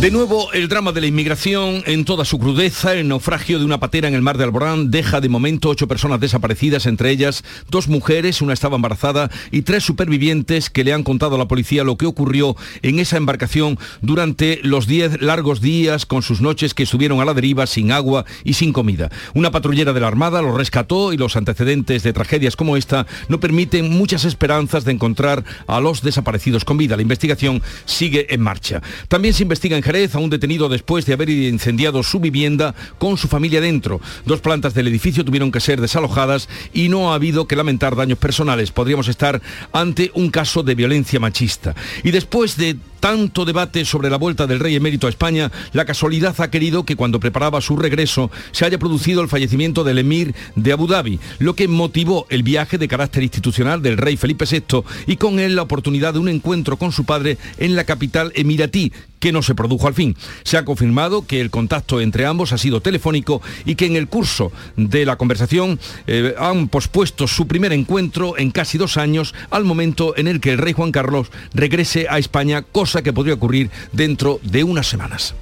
De nuevo, el drama de la inmigración en toda su crudeza, el naufragio de una patera en el mar de Alborán deja de momento ocho personas desaparecidas, entre ellas dos mujeres, una estaba embarazada y tres supervivientes que le han contado a la policía lo que ocurrió en esa embarcación durante los diez largos días con sus noches que estuvieron a la deriva sin agua y sin comida. Una patrullera de la Armada los rescató y los antecedentes de tragedias como esta no permiten muchas esperanzas de encontrar a los desaparecidos con vida. La investigación sigue en marcha. También se investiga en a un detenido después de haber incendiado su vivienda con su familia dentro. Dos plantas del edificio tuvieron que ser desalojadas y no ha habido que lamentar daños personales. Podríamos estar ante un caso de violencia machista. Y después de tanto debate sobre la vuelta del rey emérito a España, la casualidad ha querido que cuando preparaba su regreso se haya producido el fallecimiento del emir de Abu Dhabi, lo que motivó el viaje de carácter institucional del rey Felipe VI y con él la oportunidad de un encuentro con su padre en la capital emiratí, que no se produjo al fin. Se ha confirmado que el contacto entre ambos ha sido telefónico y que en el curso de la conversación eh, han pospuesto su primer encuentro en casi dos años al momento en el que el rey Juan Carlos regrese a España, cosa que podría ocurrir dentro de unas semanas.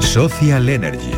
Social Energy.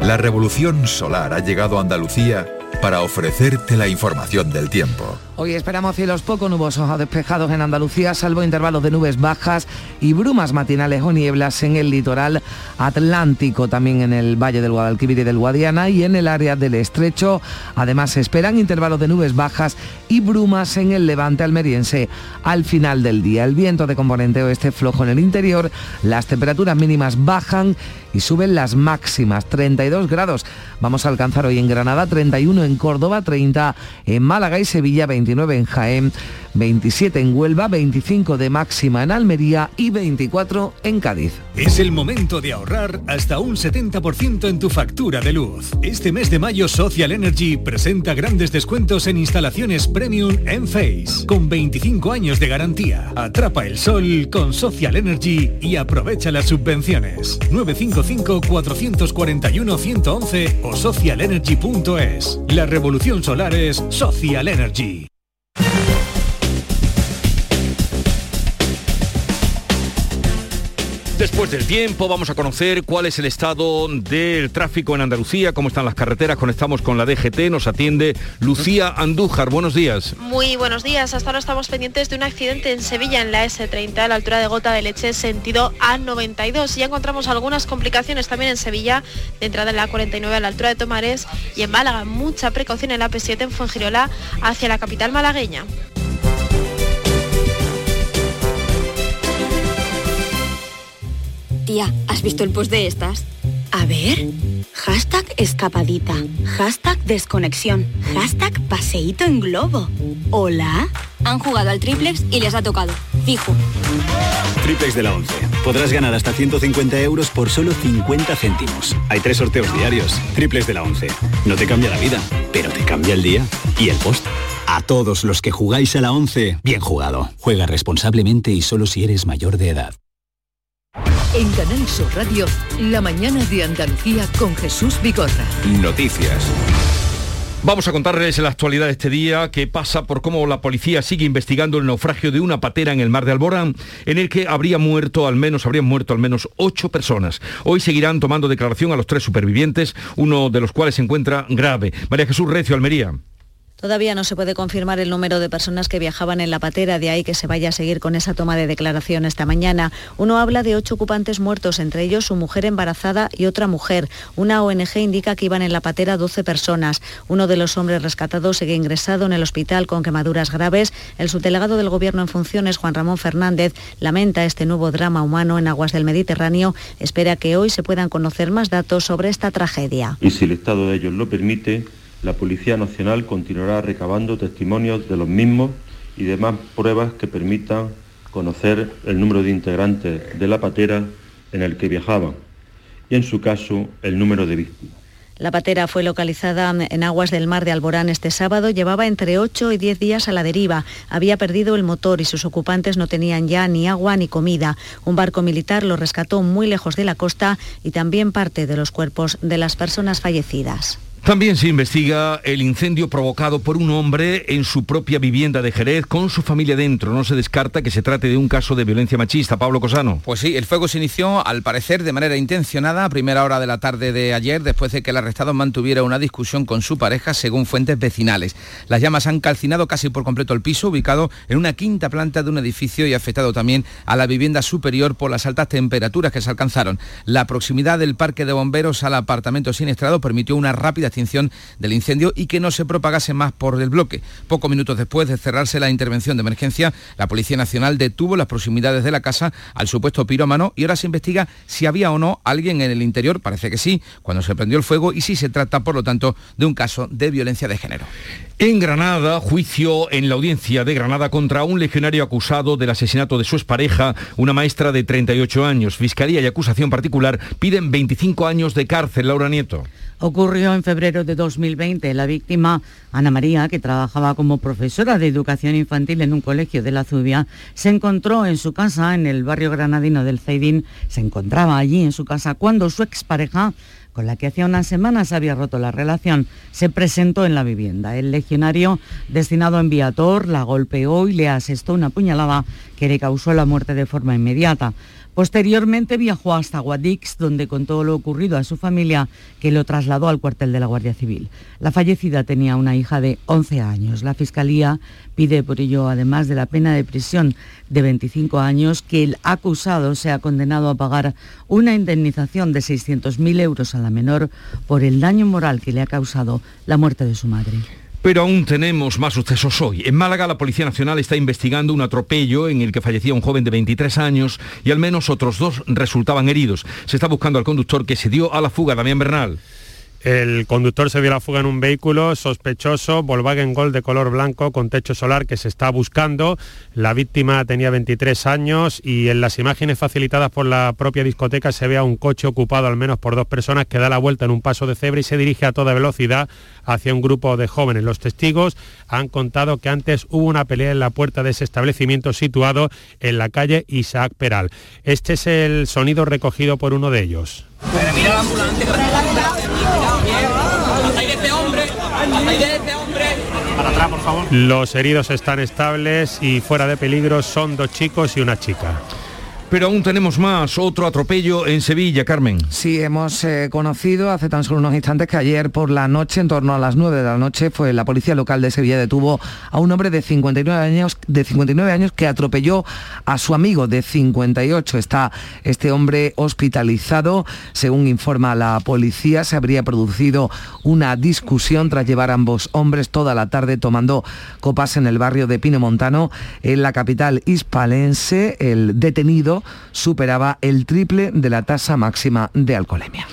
La revolución solar ha llegado a Andalucía para ofrecerte la información del tiempo. Hoy esperamos cielos poco nubosos o despejados en Andalucía, salvo intervalos de nubes bajas y brumas matinales o nieblas en el litoral atlántico, también en el Valle del Guadalquivir y del Guadiana y en el área del Estrecho. Además, se esperan intervalos de nubes bajas y brumas en el levante almeriense al final del día. El viento de componente oeste flojo en el interior, las temperaturas mínimas bajan y suben las máximas, 32 grados. Vamos a alcanzar hoy en Granada 31 en Córdoba, 30 en Málaga y Sevilla, 29 en Jaén, 27 en Huelva, 25 de máxima en Almería y 24 en Cádiz. Es el momento de ahorrar hasta un 70% en tu factura de luz. Este mes de mayo Social Energy presenta grandes descuentos en instalaciones premium en Face, con 25 años de garantía. Atrapa el sol con Social Energy y aprovecha las subvenciones. 955 441 111 o socialenergy.es. La revolución solar es Social Energy. Después del tiempo vamos a conocer cuál es el estado del tráfico en Andalucía, cómo están las carreteras. Conectamos con la DGT, nos atiende Lucía Andújar. Buenos días. Muy buenos días. Hasta ahora estamos pendientes de un accidente en Sevilla, en la S30, a la altura de Gota de Leche, sentido A92. Ya encontramos algunas complicaciones también en Sevilla, de entrada en la 49 a la altura de Tomares y en Málaga. Mucha precaución en la P7 en Fuengirola hacia la capital malagueña. Tía, ¿has visto el post de estas? A ver. Hashtag escapadita. Hashtag desconexión. Hashtag paseíto en globo. Hola. Han jugado al triplex y les ha tocado. Fijo. Triplex de la 11. Podrás ganar hasta 150 euros por solo 50 céntimos. Hay tres sorteos diarios. Triplex de la 11. No te cambia la vida, pero te cambia el día y el post. A todos los que jugáis a la 11, bien jugado. Juega responsablemente y solo si eres mayor de edad. En Canal Sur Radio, la mañana de Andalucía con Jesús Vigorra. Noticias. Vamos a contarles la actualidad de este día que pasa por cómo la policía sigue investigando el naufragio de una patera en el mar de Alborán, en el que habría muerto al menos, habrían muerto al menos ocho personas. Hoy seguirán tomando declaración a los tres supervivientes, uno de los cuales se encuentra grave. María Jesús Recio, Almería. Todavía no se puede confirmar el número de personas que viajaban en la patera, de ahí que se vaya a seguir con esa toma de declaración esta mañana. Uno habla de ocho ocupantes muertos, entre ellos su mujer embarazada y otra mujer. Una ONG indica que iban en la patera 12 personas. Uno de los hombres rescatados sigue ingresado en el hospital con quemaduras graves. El subdelegado del Gobierno en funciones, Juan Ramón Fernández, lamenta este nuevo drama humano en aguas del Mediterráneo. Espera que hoy se puedan conocer más datos sobre esta tragedia. Y si el Estado de ellos lo permite, la Policía Nacional continuará recabando testimonios de los mismos y demás pruebas que permitan conocer el número de integrantes de la patera en el que viajaban y en su caso el número de víctimas. La patera fue localizada en aguas del mar de Alborán este sábado. Llevaba entre 8 y 10 días a la deriva. Había perdido el motor y sus ocupantes no tenían ya ni agua ni comida. Un barco militar lo rescató muy lejos de la costa y también parte de los cuerpos de las personas fallecidas. También se investiga el incendio provocado por un hombre en su propia vivienda de Jerez con su familia dentro. No se descarta que se trate de un caso de violencia machista. Pablo Cosano. Pues sí, el fuego se inició al parecer de manera intencionada a primera hora de la tarde de ayer después de que el arrestado mantuviera una discusión con su pareja según fuentes vecinales. Las llamas han calcinado casi por completo el piso ubicado en una quinta planta de un edificio y afectado también a la vivienda superior por las altas temperaturas que se alcanzaron. La proximidad del parque de bomberos al apartamento siniestrado permitió una rápida del incendio y que no se propagase más por el bloque. Pocos minutos después de cerrarse la intervención de emergencia, la Policía Nacional detuvo las proximidades de la casa al supuesto pirómano y ahora se investiga si había o no alguien en el interior, parece que sí, cuando se prendió el fuego y si se trata, por lo tanto, de un caso de violencia de género. En Granada, juicio en la audiencia de Granada contra un legionario acusado del asesinato de su expareja, una maestra de 38 años. Fiscalía y acusación particular piden 25 años de cárcel. Laura Nieto. Ocurrió en febrero de 2020. La víctima, Ana María, que trabajaba como profesora de educación infantil en un colegio de la Zubia, se encontró en su casa en el barrio granadino del Zaidín. Se encontraba allí en su casa cuando su expareja con la que hacía unas semanas había roto la relación, se presentó en la vivienda. El legionario, destinado a Enviator, la golpeó y le asestó una puñalada que le causó la muerte de forma inmediata. Posteriormente viajó hasta Guadix, donde contó lo ocurrido a su familia, que lo trasladó al cuartel de la Guardia Civil. La fallecida tenía una hija de 11 años. La Fiscalía pide por ello, además de la pena de prisión de 25 años, que el acusado sea condenado a pagar una indemnización de 600.000 euros a la menor por el daño moral que le ha causado la muerte de su madre. Pero aún tenemos más sucesos hoy. En Málaga la Policía Nacional está investigando un atropello en el que fallecía un joven de 23 años y al menos otros dos resultaban heridos. Se está buscando al conductor que se dio a la fuga, Damián Bernal. El conductor se dio la fuga en un vehículo sospechoso, Volkswagen Gol de color blanco con techo solar que se está buscando. La víctima tenía 23 años y en las imágenes facilitadas por la propia discoteca se ve a un coche ocupado al menos por dos personas que da la vuelta en un paso de cebra y se dirige a toda velocidad hacia un grupo de jóvenes. Los testigos han contado que antes hubo una pelea en la puerta de ese establecimiento situado en la calle Isaac Peral. Este es el sonido recogido por uno de ellos. Los heridos están estables y fuera de peligro son dos chicos y una chica. Pero aún tenemos más, otro atropello en Sevilla, Carmen. Sí, hemos eh, conocido hace tan solo unos instantes que ayer por la noche, en torno a las 9 de la noche, fue la policía local de Sevilla detuvo a un hombre de 59 años, de 59 años que atropelló a su amigo de 58. Está este hombre hospitalizado. Según informa la policía, se habría producido una discusión tras llevar a ambos hombres toda la tarde tomando copas en el barrio de Pino Montano, en la capital hispalense. El detenido superaba el triple de la tasa máxima de alcoholemia.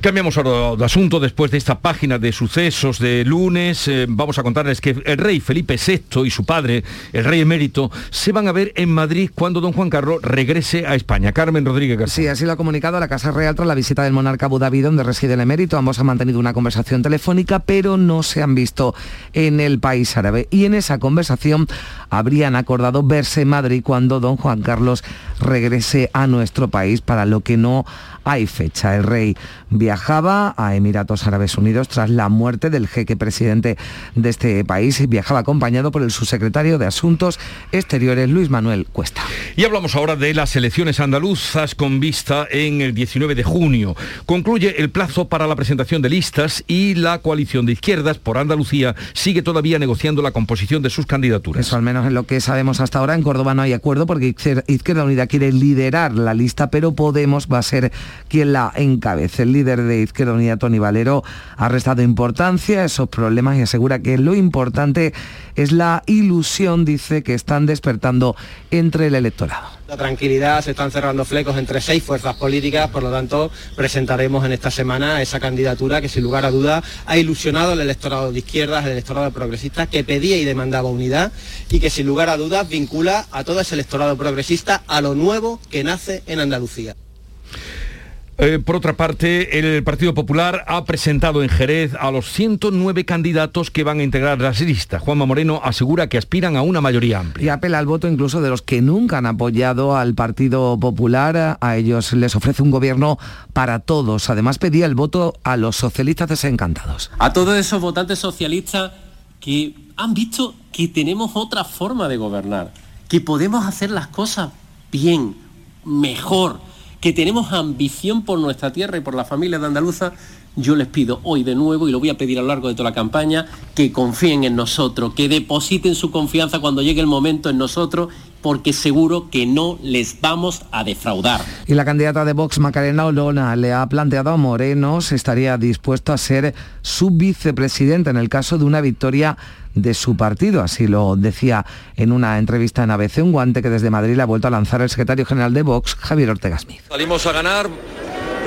Cambiamos ahora de asunto después de esta página de sucesos de lunes. Eh, vamos a contarles que el rey Felipe VI y su padre, el rey emérito, se van a ver en Madrid cuando don Juan Carlos regrese a España. Carmen Rodríguez García. Sí, así lo ha comunicado la Casa Real tras la visita del monarca Abu Dhabi donde reside el emérito. Ambos han mantenido una conversación telefónica, pero no se han visto en el país árabe. Y en esa conversación habrían acordado verse en Madrid cuando don Juan Carlos regrese a nuestro país, para lo que no hay fecha. El rey viajaba a Emiratos Árabes Unidos tras la muerte del jeque presidente de este país y viajaba acompañado por el subsecretario de Asuntos Exteriores, Luis Manuel Cuesta. Y hablamos ahora de las elecciones andaluzas con vista en el 19 de junio. Concluye el plazo para la presentación de listas y la coalición de izquierdas por Andalucía sigue todavía negociando la composición de sus candidaturas. Eso al menos en lo que sabemos hasta ahora. En Córdoba no hay acuerdo porque Izquierda Unida quiere liderar la lista, pero Podemos va a ser quien la encabece. El líder de Izquierda Unida, Tony Valero, ha restado importancia a esos problemas y asegura que lo importante es la ilusión, dice, que están despertando entre el electorado. La tranquilidad, se están cerrando flecos entre seis fuerzas políticas, por lo tanto presentaremos en esta semana esa candidatura que sin lugar a duda ha ilusionado al electorado de izquierdas, al electorado progresista que pedía y demandaba unidad y que sin lugar a dudas vincula a todo ese electorado progresista a lo nuevo que nace en Andalucía. Eh, por otra parte, el Partido Popular ha presentado en Jerez a los 109 candidatos que van a integrar las listas. Juanma Moreno asegura que aspiran a una mayoría amplia. Y apela al voto incluso de los que nunca han apoyado al Partido Popular. A ellos les ofrece un gobierno para todos. Además pedía el voto a los socialistas desencantados. A todos esos votantes socialistas que han visto que tenemos otra forma de gobernar, que podemos hacer las cosas bien, mejor que tenemos ambición por nuestra tierra y por la familia de Andaluza, yo les pido hoy de nuevo, y lo voy a pedir a lo largo de toda la campaña, que confíen en nosotros, que depositen su confianza cuando llegue el momento en nosotros, porque seguro que no les vamos a defraudar. Y la candidata de Vox, Macarena Olona, le ha planteado a Moreno si estaría dispuesto a ser su vicepresidente en el caso de una victoria de su partido. Así lo decía en una entrevista en ABC, un guante que desde Madrid le ha vuelto a lanzar el secretario general de Vox, Javier Ortega Smith. Salimos a ganar.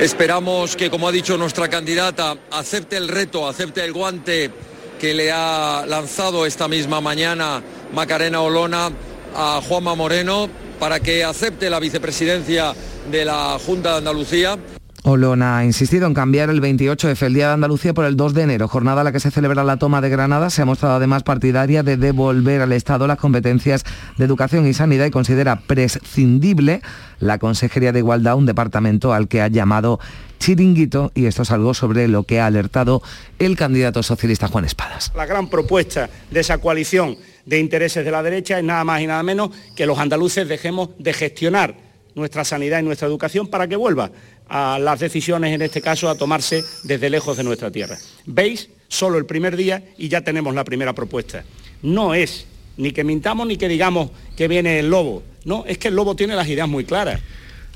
Esperamos que, como ha dicho nuestra candidata, acepte el reto, acepte el guante que le ha lanzado esta misma mañana Macarena Olona a Juanma Moreno para que acepte la vicepresidencia de la Junta de Andalucía. Olona ha insistido en cambiar el 28F, el Día de Andalucía, por el 2 de enero, jornada a la que se celebra la toma de Granada. Se ha mostrado además partidaria de devolver al Estado las competencias de educación y sanidad y considera prescindible la Consejería de Igualdad, un departamento al que ha llamado chiringuito, y esto es algo sobre lo que ha alertado el candidato socialista Juan Espadas. La gran propuesta de esa coalición de intereses de la derecha es nada más y nada menos que los andaluces dejemos de gestionar nuestra sanidad y nuestra educación para que vuelva a las decisiones, en este caso, a tomarse desde lejos de nuestra tierra. ¿Veis? Solo el primer día y ya tenemos la primera propuesta. No es ni que mintamos ni que digamos que viene el lobo. No, es que el lobo tiene las ideas muy claras.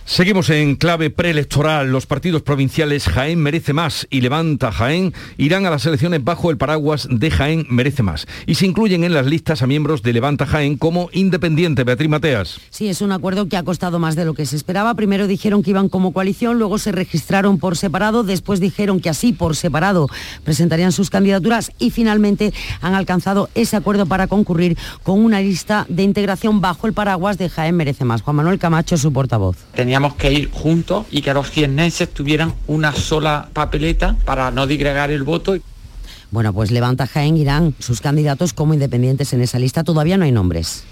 Seguimos en clave preelectoral. Los partidos provinciales Jaén Merece Más y Levanta Jaén irán a las elecciones bajo el paraguas de Jaén Merece Más y se incluyen en las listas a miembros de Levanta Jaén como independiente. Beatriz Mateas. Sí, es un acuerdo que ha costado más de lo que se esperaba. Primero dijeron que iban como coalición, luego se registraron por separado, después dijeron que así por separado presentarían sus candidaturas y finalmente han alcanzado ese acuerdo para concurrir con una lista de integración bajo el paraguas de Jaén Merece Más. Juan Manuel Camacho, su portavoz teníamos que ir juntos y que los jiennenses tuvieran una sola papeleta para no digregar el voto. Bueno, pues Levanta Jaén irán sus candidatos como independientes en esa lista. Todavía no hay nombres.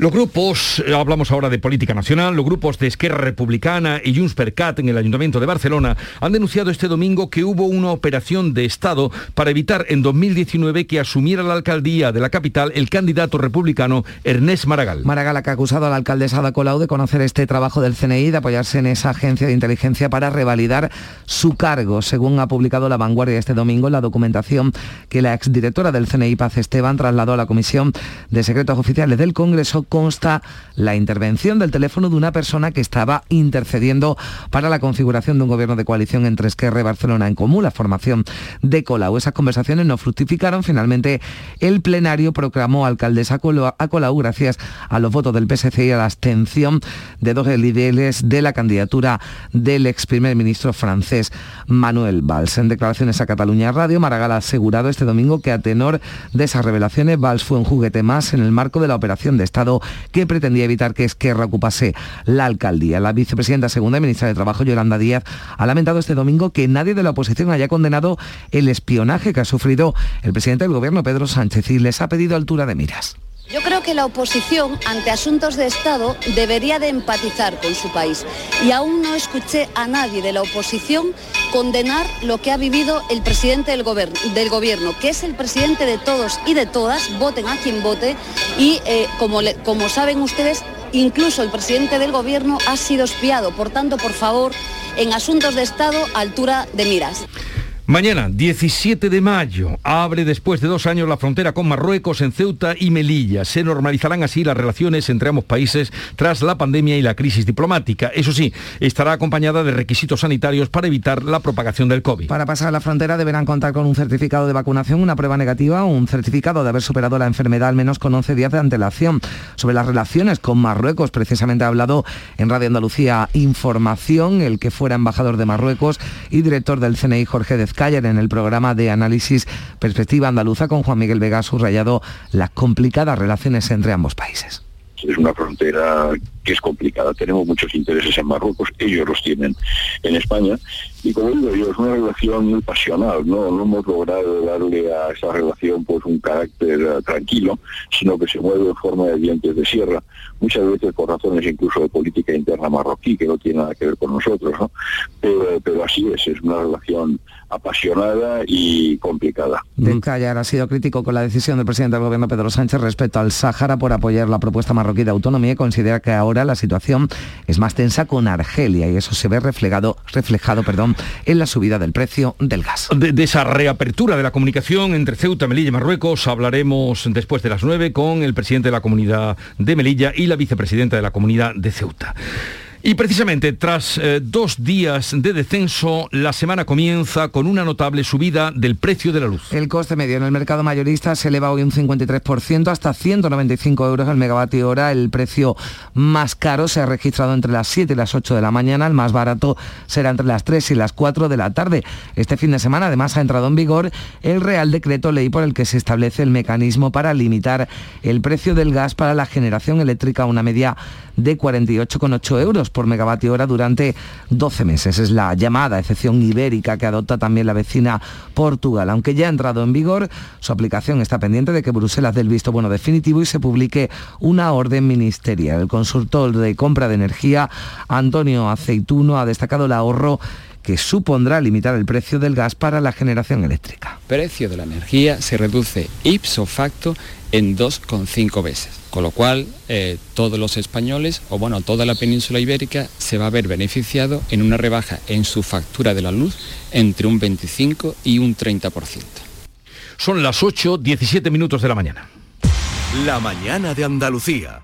Los grupos, eh, hablamos ahora de política nacional, los grupos de Esquerra Republicana y Junts per Cat en el Ayuntamiento de Barcelona han denunciado este domingo que hubo una operación de Estado para evitar en 2019 que asumiera la alcaldía de la capital el candidato republicano Ernest Maragall. Maragall ha acusado a la alcaldesa Ada Colau de conocer este trabajo del CNI, de apoyarse en esa agencia de inteligencia para revalidar su cargo, según ha publicado La Vanguardia este domingo en la documentación que la exdirectora del CNI, Paz Esteban, trasladó a la Comisión de Secretos Oficiales del Congreso consta la intervención del teléfono de una persona que estaba intercediendo para la configuración de un gobierno de coalición entre Esquerra y Barcelona en Común, la formación de Colau. Esas conversaciones no fructificaron. Finalmente, el plenario proclamó alcaldesa a Colau gracias a los votos del PSC y a la abstención de dos líderes de la candidatura del ex primer ministro francés Manuel Valls. En declaraciones a Cataluña Radio, Maragall ha asegurado este domingo que a tenor de esas revelaciones, Valls fue un juguete más en el marco de la operación de Estado que pretendía evitar que Esquerra ocupase la alcaldía. La vicepresidenta segunda y ministra de Trabajo, Yolanda Díaz, ha lamentado este domingo que nadie de la oposición haya condenado el espionaje que ha sufrido el presidente del gobierno, Pedro Sánchez, y les ha pedido altura de miras. Yo creo que la oposición ante asuntos de Estado debería de empatizar con su país y aún no escuché a nadie de la oposición condenar lo que ha vivido el presidente del, gobierno, que es el presidente de todos y de todas, voten a quien vote y eh, como, como saben ustedes, incluso el presidente del gobierno ha sido espiado. Por tanto, por favor, en asuntos de Estado, altura de miras. Mañana, 17 de mayo, abre después de dos años la frontera con Marruecos en Ceuta y Melilla. Se normalizarán así las relaciones entre ambos países tras la pandemia y la crisis diplomática. Eso sí, estará acompañada de requisitos sanitarios para evitar la propagación del COVID. Para pasar la frontera deberán contar con un certificado de vacunación, una prueba negativa un certificado de haber superado la enfermedad al menos con 11 días de antelación. Sobre las relaciones con Marruecos, precisamente ha hablado en Radio Andalucía Información, el que fuera embajador de Marruecos y director del CNI Jorge Dezca ayer en el programa de análisis Perspectiva Andaluza con Juan Miguel Vega subrayado las complicadas relaciones entre ambos países Es una frontera que es complicada. Tenemos muchos intereses en Marruecos, ellos los tienen en España. Y como digo yo, es una relación muy pasional, ¿no? No hemos logrado darle a esa relación pues un carácter eh, tranquilo, sino que se mueve en forma de dientes de sierra, muchas veces por razones incluso de política interna marroquí, que no tiene nada que ver con nosotros, ¿no? Pero, pero así es, es una relación apasionada y complicada. Descallar ha sido crítico con la decisión del presidente del gobierno Pedro Sánchez respecto al Sáhara por apoyar la propuesta marroquí de autonomía y considera que ahora la situación es más tensa con Argelia y eso se ve reflejado, reflejado perdón, en la subida del precio del gas. De, de esa reapertura de la comunicación entre Ceuta, Melilla y Marruecos hablaremos después de las 9 con el presidente de la comunidad de Melilla y la vicepresidenta de la comunidad de Ceuta. Y precisamente tras eh, dos días de descenso, la semana comienza con una notable subida del precio de la luz. El coste medio en el mercado mayorista se eleva hoy un 53% hasta 195 euros el megavatio hora. El precio más caro se ha registrado entre las 7 y las 8 de la mañana. El más barato será entre las 3 y las 4 de la tarde. Este fin de semana además ha entrado en vigor el Real Decreto Ley por el que se establece el mecanismo para limitar el precio del gas para la generación eléctrica a una media de 48,8 por megavatio hora durante 12 meses. Es la llamada excepción ibérica que adopta también la vecina Portugal. Aunque ya ha entrado en vigor, su aplicación está pendiente de que Bruselas dé el visto bueno definitivo y se publique una orden ministerial. El consultor de compra de energía, Antonio Aceituno, ha destacado el ahorro que supondrá limitar el precio del gas para la generación eléctrica. El precio de la energía se reduce ipso facto en 2,5 veces, con lo cual eh, todos los españoles, o bueno, toda la península ibérica se va a ver beneficiado en una rebaja en su factura de la luz entre un 25 y un 30%. Son las 8, 17 minutos de la mañana. La mañana de Andalucía.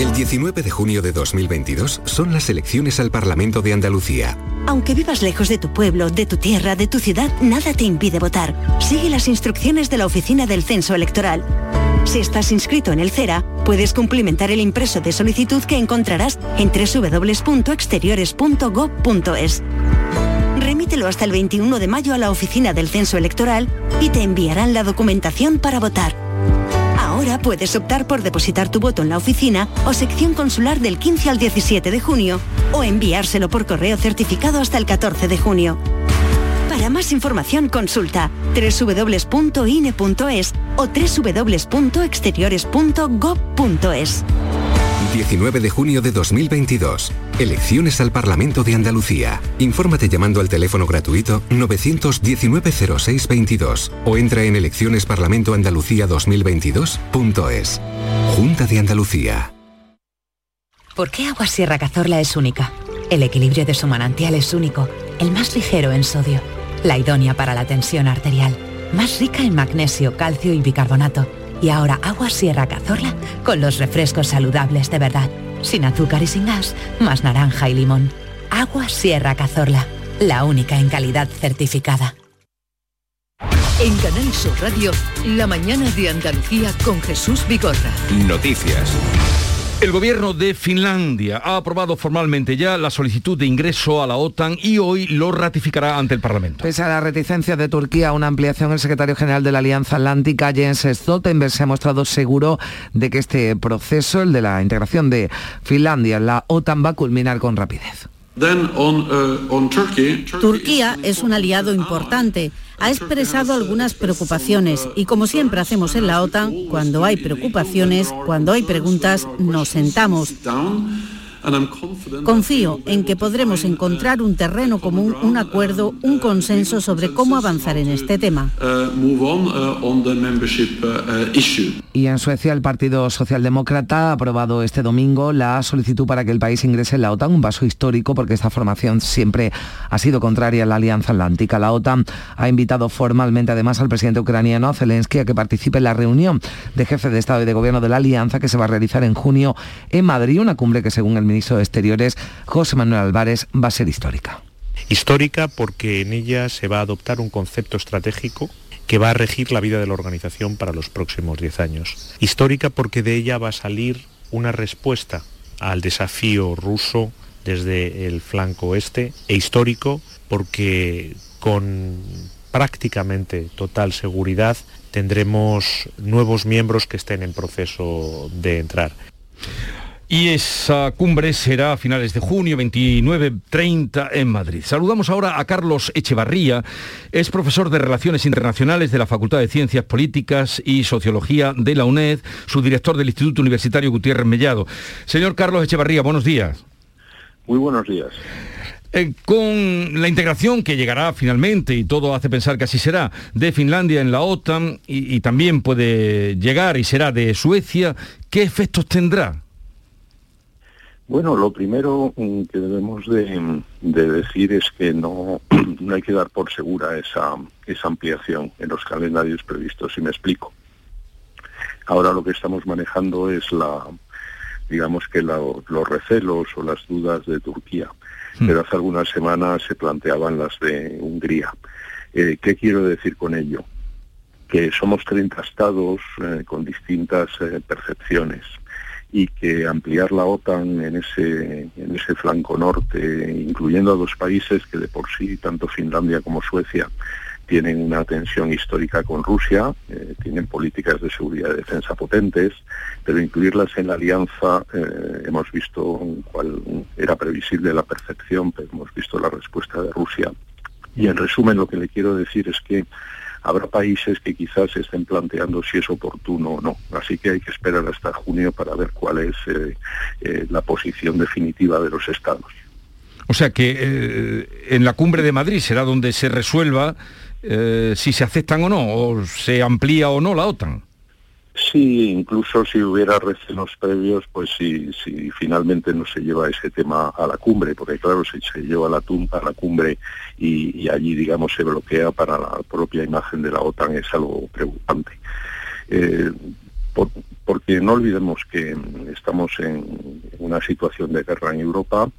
El 19 de junio de 2022 son las elecciones al Parlamento de Andalucía. Aunque vivas lejos de tu pueblo, de tu tierra, de tu ciudad, nada te impide votar. Sigue las instrucciones de la Oficina del Censo Electoral. Si estás inscrito en el CERA, puedes cumplimentar el impreso de solicitud que encontrarás en www.exteriores.gov.es. Remítelo hasta el 21 de mayo a la Oficina del Censo Electoral y te enviarán la documentación para votar. Ahora puedes optar por depositar tu voto en la oficina o sección consular del 15 al 17 de junio o enviárselo por correo certificado hasta el 14 de junio. Para más información consulta www.ine.es o www.exteriores.gov.es. 19 de junio de 2022. Elecciones al Parlamento de Andalucía. Infórmate llamando al teléfono gratuito 919-0622 o entra en eleccionesparlamentoandalucía2022.es. Junta de Andalucía. ¿Por qué Agua Sierra Cazorla es única? El equilibrio de su manantial es único, el más ligero en sodio, la idónea para la tensión arterial, más rica en magnesio, calcio y bicarbonato. Y ahora Agua Sierra Cazorla con los refrescos saludables de verdad, sin azúcar y sin gas, más naranja y limón. Agua Sierra Cazorla, la única en calidad certificada. En Canal Sur Radio, la mañana de Andalucía con Jesús Vigorra. Noticias. El gobierno de Finlandia ha aprobado formalmente ya la solicitud de ingreso a la OTAN y hoy lo ratificará ante el Parlamento. Pese a la reticencia de Turquía a una ampliación, el secretario general de la Alianza Atlántica, Jens Stoltenberg, se ha mostrado seguro de que este proceso, el de la integración de Finlandia en la OTAN, va a culminar con rapidez. Turquía es un aliado importante. Ha expresado algunas preocupaciones y como siempre hacemos en la OTAN, cuando hay preocupaciones, cuando hay preguntas, nos sentamos. Confío en que podremos encontrar un terreno común, un acuerdo, un consenso sobre cómo avanzar en este tema. Y en Suecia el Partido Socialdemócrata ha aprobado este domingo la solicitud para que el país ingrese en la OTAN, un paso histórico porque esta formación siempre ha sido contraria a la Alianza Atlántica. La OTAN ha invitado formalmente además al presidente ucraniano Zelensky a que participe en la reunión de jefe de Estado y de Gobierno de la Alianza que se va a realizar en junio en Madrid, una cumbre que según el ministro de Exteriores, José Manuel Álvarez, va a ser histórica. Histórica porque en ella se va a adoptar un concepto estratégico que va a regir la vida de la organización para los próximos 10 años. Histórica porque de ella va a salir una respuesta al desafío ruso desde el flanco oeste e histórico porque con prácticamente total seguridad tendremos nuevos miembros que estén en proceso de entrar. Y esa cumbre será a finales de junio, 29-30 en Madrid. Saludamos ahora a Carlos Echevarría, es profesor de Relaciones Internacionales de la Facultad de Ciencias Políticas y Sociología de la UNED, su director del Instituto Universitario Gutiérrez Mellado. Señor Carlos Echevarría, buenos días. Muy buenos días. Eh, con la integración que llegará finalmente, y todo hace pensar que así será, de Finlandia en la OTAN y, también puede llegar y será de Suecia, ¿qué efectos tendrá? Bueno, lo primero mm, que debemos de, decir es que no, no, hay que dar por segura esa, esa ampliación en los calendarios previstos, si me explico. Ahora lo que estamos manejando es la, digamos que los recelos o las dudas de Turquía Hmm. pero hace algunas semanas se planteaban las de Hungría. Eh, ¿Qué quiero decir con ello? Que somos 30 estados eh, con distintas eh, percepciones y que ampliar la OTAN en ese, en ese flanco norte, incluyendo a dos países que de por sí, tanto Finlandia como Suecia, tienen una tensión histórica con Rusia, eh, tienen políticas de seguridad y defensa potentes, pero incluirlas en la alianza eh, hemos visto cuál era previsible la percepción, pero hemos visto la respuesta de Rusia. Y en resumen lo que le quiero decir es que habrá países que quizás estén planteando si es oportuno o no. Así que hay que esperar hasta junio para ver cuál es eh, la posición definitiva de los estados. O sea que en la cumbre de Madrid será donde se resuelva eh, si se aceptan o no, o se amplía o no la OTAN. Sí, incluso si hubiera recelos previos, pues si, si finalmente no se lleva ese tema a la cumbre, porque claro, si se lleva a la, a la cumbre y, allí, digamos, se bloquea para la propia imagen de la OTAN, es algo preocupante. Eh, porque no olvidemos que estamos en una situación de guerra en Europa,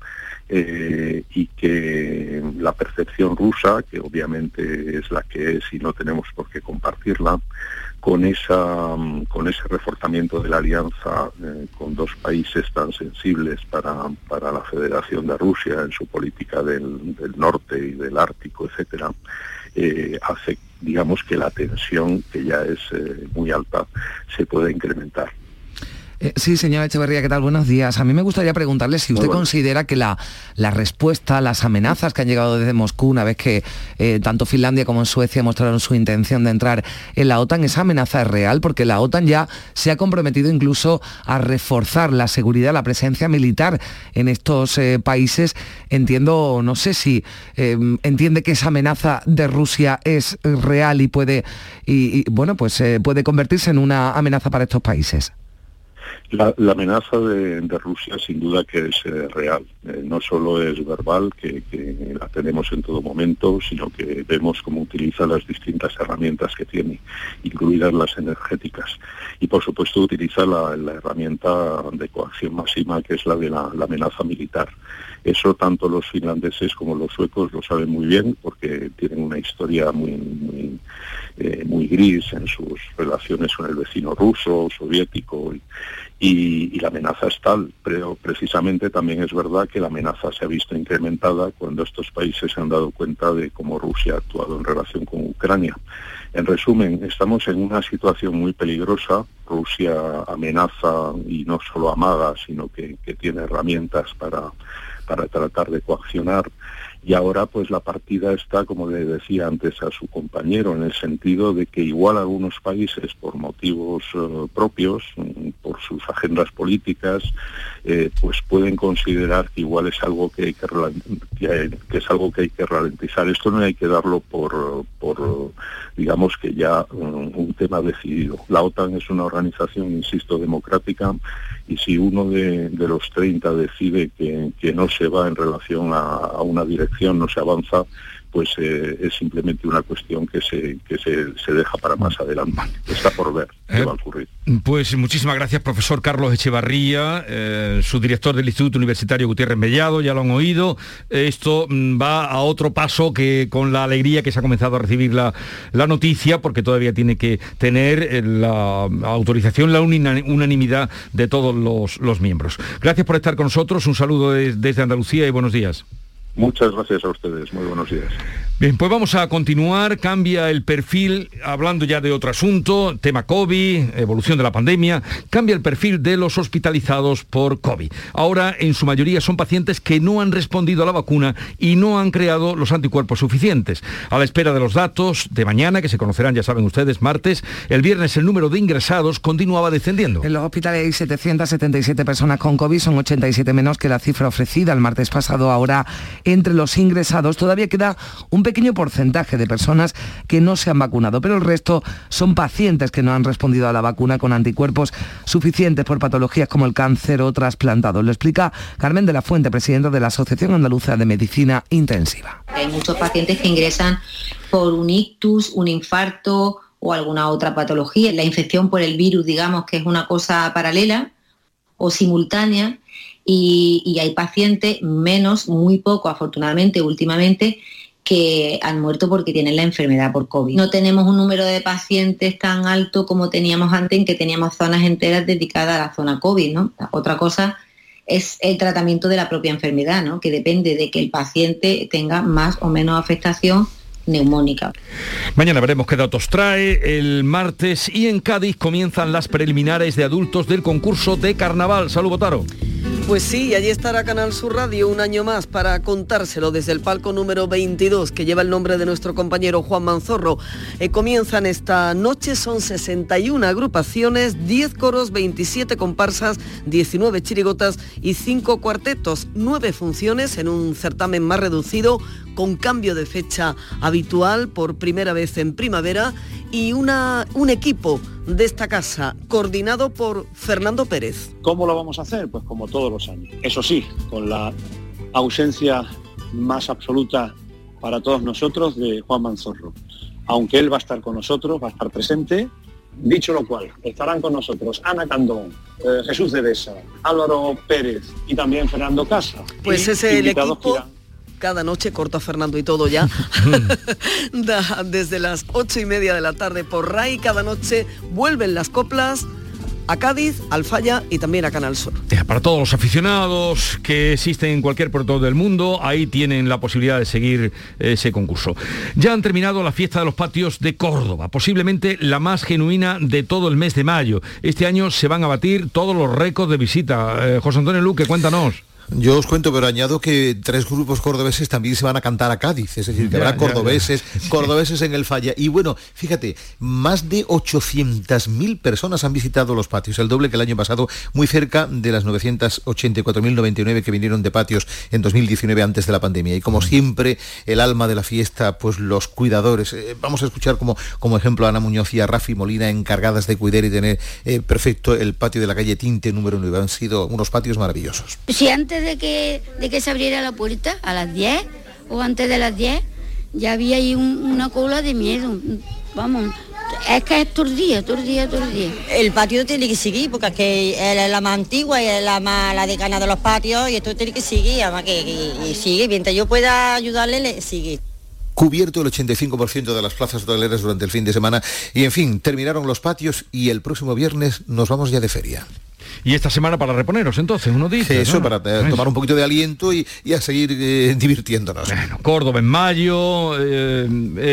eh, y que la percepción rusa, que obviamente es la que es y no tenemos por qué compartirla, con, esa, con ese reforzamiento de la alianza eh, con dos países tan sensibles para, para, la Federación de Rusia en su política del, norte y del Ártico, etcétera, eh, hace digamos que la tensión, que ya es muy alta, se puede incrementar. Eh, sí, señora Echeverría, ¿qué tal? Buenos días. A mí me gustaría preguntarle si usted considera que la, la, respuesta, las amenazas que han llegado desde Moscú, una vez que eh, tanto Finlandia como Suecia mostraron su intención de entrar en la OTAN, esa amenaza es real, porque la OTAN ya se ha comprometido incluso a reforzar la seguridad, la presencia militar en estos eh, países. Entiendo, no sé si entiende que esa amenaza de Rusia es real y puede, y, bueno, pues puede convertirse en una amenaza para estos países. La, amenaza de, Rusia sin duda que es eh, real. Eh, no solo es verbal, que, la tenemos en todo momento, sino que vemos cómo utiliza las distintas herramientas que tiene, incluidas las energéticas. Y por supuesto utiliza la, herramienta de coacción máxima, que es la de la, amenaza militar. Eso tanto los finlandeses como los suecos lo saben muy bien, porque tienen una historia muy, muy, eh, gris en sus relaciones con el vecino ruso, soviético. Y, la amenaza es tal, pero precisamente también es verdad que la amenaza se ha visto incrementada cuando estos países se han dado cuenta de cómo Rusia ha actuado en relación con Ucrania. En resumen, estamos en una situación muy peligrosa. Rusia amenaza y no solo amaga, sino que tiene herramientas para, para tratar de coaccionar y ahora pues la partida está, como le decía antes a su compañero, en el sentido de que igual algunos países por motivos eh, propios, mm, por sus agendas políticas, eh, pues pueden considerar que igual es algo que hay que, que, es algo que hay que ralentizar. Esto no hay que darlo por, por digamos que ya mm, un tema decidido. La OTAN es una organización, insisto, democrática y si uno de, los 30 decide que, no se va en relación a una dirección, no se avanza, pues eh, es simplemente una cuestión que se, que se, deja para más adelante. Está por ver qué eh, va a ocurrir. Pues muchísimas gracias, profesor Carlos Echevarría, eh, su director del Instituto Universitario Gutiérrez Mellado, ya lo han oído. Esto mm, va a otro paso que con la alegría que se ha comenzado a recibir la, noticia, porque todavía tiene que tener la autorización, la unanimidad de todos los, miembros. Gracias por estar con nosotros, un saludo desde Andalucía y buenos días. Muchas gracias a ustedes. Muy buenos días. Bien, pues vamos a continuar. Cambia el perfil, hablando ya de otro asunto, tema COVID, evolución de la pandemia, cambia el perfil de los hospitalizados por COVID. Ahora, en su mayoría, son pacientes que no han respondido a la vacuna y no han creado los anticuerpos suficientes. A la espera de los datos de mañana, que se conocerán, ya saben ustedes, martes, el viernes el número de ingresados continuaba descendiendo. En los hospitales hay 777 personas con COVID, son 87 menos que la cifra ofrecida el martes pasado. Ahora, entre los ingresados todavía queda un pequeño porcentaje de personas que no se han vacunado, pero el resto son pacientes que no han respondido a la vacuna con anticuerpos suficientes por patologías como el cáncer o trasplantado. Lo explica Carmen de la Fuente, presidenta de la Asociación Andaluza de Medicina Intensiva. Hay muchos pacientes que ingresan por un ictus, un infarto o alguna otra patología. La infección por el virus, digamos que es una cosa paralela o simultánea y, hay pacientes menos, muy poco afortunadamente últimamente, que han muerto porque tienen la enfermedad por COVID. No tenemos un número de pacientes tan alto como teníamos antes, en que teníamos zonas enteras dedicadas a la zona COVID, ¿no? Otra cosa es el tratamiento de la propia enfermedad, ¿no? Que depende de que el paciente tenga más o menos afectación neumónica. Mañana veremos qué datos trae. El martes y en Cádiz comienzan las preliminares de adultos del concurso de carnaval. Salud, Botaro. Pues sí, allí estará Canal Sur Radio un año más para contárselo desde el palco número 22 que lleva el nombre de nuestro compañero Juan Manzorro. Eh, comienzan esta noche, son 61 agrupaciones, 10 coros, 27 comparsas, 19 chirigotas y 5 cuartetos, 9 funciones en un certamen más reducido con cambio de fecha habitual por primera vez en primavera y una, un equipo de esta casa coordinado por Fernando Pérez. ¿Cómo lo vamos a hacer? Pues como todos los años. Eso sí, con la ausencia más absoluta para todos nosotros de Juan Manzorro. Aunque él va a estar con nosotros, va a estar presente. Dicho lo cual, estarán con nosotros Ana Candón, eh, Jesús de Besa, Álvaro Pérez y también Fernando Casa. Pues Y es el equipo cada noche, corto a Fernando y todo ya, da- desde las ocho y media de la tarde por RAI, cada noche vuelven las coplas a Cádiz, al Falla y también a Canal Sur. Para todos los aficionados que existen en cualquier puerto del mundo, ahí tienen la posibilidad de seguir ese concurso. Ya han terminado la fiesta de los patios de Córdoba, posiblemente la más genuina de todo el mes de mayo. Este año se van a batir todos los récords de visita. Eh, José Antonio Luque, cuéntanos. Yo os cuento, pero añado que tres grupos cordobeses también se van a cantar a Cádiz, es decir, que Ya, habrá cordobeses, ya. Cordobeses en el Falla. Y bueno, fíjate, más de 800.000 personas han visitado los patios, el doble que el año pasado, muy cerca de las 984.099 que vinieron de patios en 2019 antes de la pandemia. Y como siempre, el alma de la fiesta, pues los cuidadores. Eh, vamos a escuchar como, como ejemplo a Ana Muñoz y a Rafi Molina, encargadas de cuidar y tener eh, perfecto el patio de la calle Tinte número 9. Han sido unos patios maravillosos. Si antes de que, de que se abriera la puerta, a las 10 o antes de las 10, ya había ahí un- una cola de miedo. Vamos, es que es todo el día, todo el día, todo el día. El patio tiene que seguir porque es que es la más antigua y es la más la decana de los patios y esto tiene que seguir, además que, sigue, mientras yo pueda ayudarle, le sigue. cubierto el 85% de las plazas hoteleras durante el fin de semana y en fin, terminaron los patios y el próximo viernes nos vamos ya de feria. Y esta semana para reponeros, entonces, uno dice. Eso, ¿no? para tomar un poquito de aliento y, y a seguir eh, divirtiéndonos. Córdoba en mayo eh,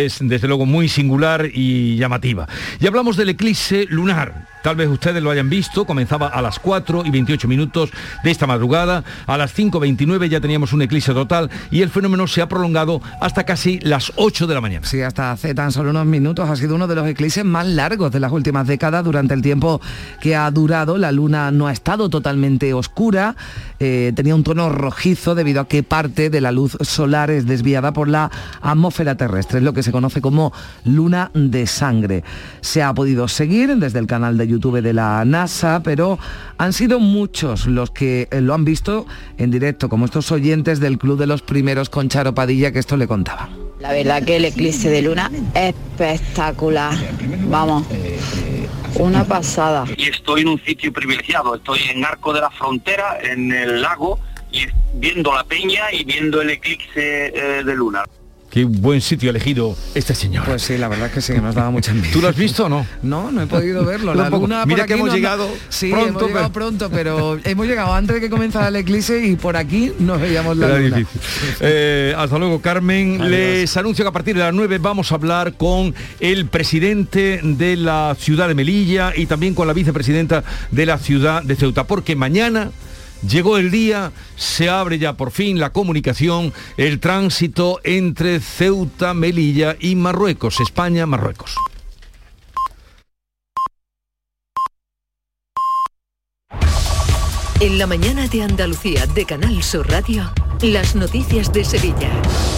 es desde luego muy singular y llamativa. Y hablamos del eclipse lunar. Tal vez ustedes lo hayan visto, comenzaba a las 4 y 28 minutos de esta madrugada, a las 5.29 ya teníamos un eclipse total y el fenómeno se ha prolongado hasta casi las 8 de la mañana. Sí, hasta hace tan solo unos minutos ha sido uno de los eclipses más largos de las últimas décadas. Durante el tiempo que ha durado, la luna no ha estado totalmente oscura, eh, tenía un tono rojizo debido a que parte de la luz solar es desviada por la atmósfera terrestre, es lo que se conoce como luna de sangre. Se ha podido seguir desde el canal de YouTube de la NASA, pero han sido muchos los que eh, lo han visto en directo, como estos oyentes del Club de los Primeros con Charo Padilla, que esto le contaba. La verdad que el eclipse de luna es espectacular. Vamos, una pasada. y estoy en un sitio privilegiado, estoy en Arco de la Frontera, en el lago, y viendo la peña y viendo el eclipse eh, de luna. Qué buen sitio ha elegido este señor. Pues sí, la verdad es que sí, que nos daba mucha envidia. ¿Tú lo has visto o no? No, no he podido verlo. La luna Mira que hemos no anda- llegado sí, pronto, hemos llegado pero- pronto, pero hemos llegado antes de que comenzara el eclipse y por aquí no veíamos la Era luna. difícil. Eh, hasta luego, Carmen. Les anuncio que a partir de las 9 vamos a hablar con el presidente de la ciudad de Melilla y también con la vicepresidenta de la ciudad de Ceuta, porque mañana llegó el día, se abre ya por fin la comunicación, el tránsito entre Ceuta, Melilla y Marruecos, España, Marruecos. En la mañana de Andalucía de Canal Sur Radio, las noticias de Sevilla.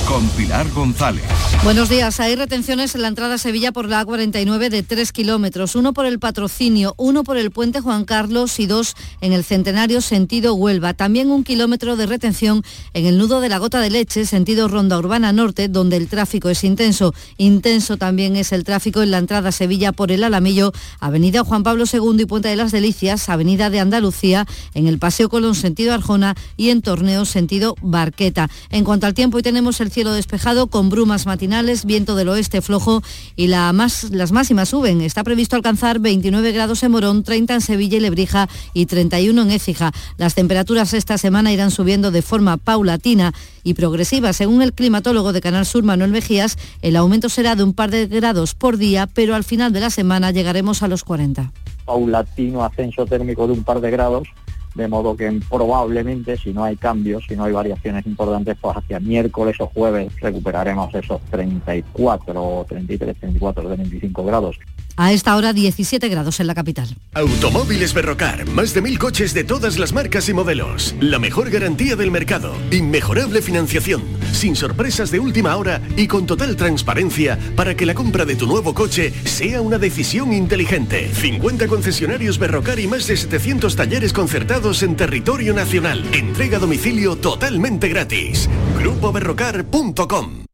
Con Pilar González. Buenos días. Hay retenciones en la entrada a Sevilla por la A49 de 3 kilómetros, uno por el patrocinio, uno por el puente Juan Carlos y dos en el Centenario sentido Huelva. También un kilómetro de retención en el nudo de la Gota de Leche, sentido Ronda Urbana Norte, donde el tráfico es intenso. Intenso también es el tráfico en la entrada a Sevilla por el Alamillo, Avenida Juan Pablo II y Puente de las Delicias, Avenida de Andalucía, en el Paseo Colón sentido Arjona y en Torneo sentido Barqueta. En cuanto al tiempo, hoy tenemos el cielo despejado con brumas matinales, viento del oeste flojo y las máximas suben. Está previsto alcanzar 29 grados en Morón, 30 en Sevilla y Lebrija y 31 en Écija. Las temperaturas esta semana irán subiendo de forma paulatina y progresiva. Según el climatólogo de Canal Sur, Manuel Mejías, el aumento será de un par de grados por día, pero al final de la semana llegaremos a los 40. paulatino ascenso térmico de un par de grados, de modo que probablemente si no hay cambios, si no hay variaciones importantes, pues hacia miércoles o jueves recuperaremos esos 34, 33, 34, 25 grados. A esta hora 17 grados en la capital. Automóviles Berrocar, más de mil coches de todas las marcas y modelos. La mejor garantía del mercado, inmejorable financiación, sin sorpresas de última hora y con total transparencia para que la compra de tu nuevo coche sea una decisión inteligente. 50 concesionarios Berrocar y más de 700 talleres concertados en territorio nacional. Entrega a domicilio totalmente gratis. GrupoBerrocar.com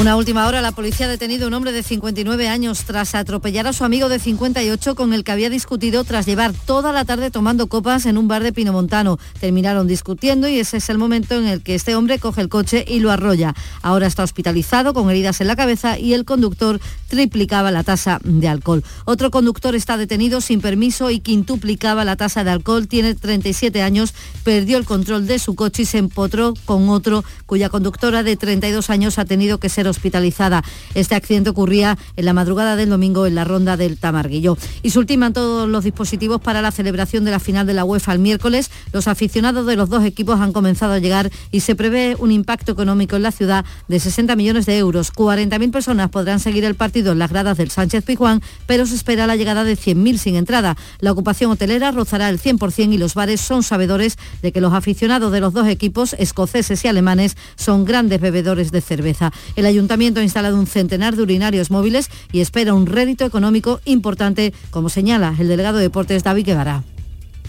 Una última hora, la policía ha detenido a un hombre de 59 años tras atropellar a su amigo de 58 con el que había discutido tras llevar toda la tarde tomando copas en un bar de Pinomontano. Terminaron discutiendo y ese es el momento en el que este hombre coge el coche y lo arrolla. Ahora está hospitalizado con heridas en la cabeza y el conductor triplicaba la tasa de alcohol. Otro conductor está detenido sin permiso y quintuplicaba la tasa de alcohol. Tiene 37 años, perdió el control de su coche y se empotró con otro cuya conductora de 32 años ha tenido que ser hospitalizada. Este accidente ocurría en la madrugada del domingo en la ronda del Tamarguillo. Y se ultiman todos los dispositivos para la celebración de la final de la UEFA el miércoles. Los aficionados de los dos equipos han comenzado a llegar y se prevé un impacto económico en la ciudad de 60 millones de euros. 40.000 personas podrán seguir el partido en las gradas del Sánchez Pizjuán, pero se espera la llegada de 100.000 sin entrada. La ocupación hotelera rozará el 100% y los bares son sabedores de que los aficionados de los dos equipos, escoceses y alemanes, son grandes bebedores de cerveza. El ayuntamiento ha instalado un centenar de urinarios móviles y espera un rédito económico importante, como señala el delegado de deportes David Guevara.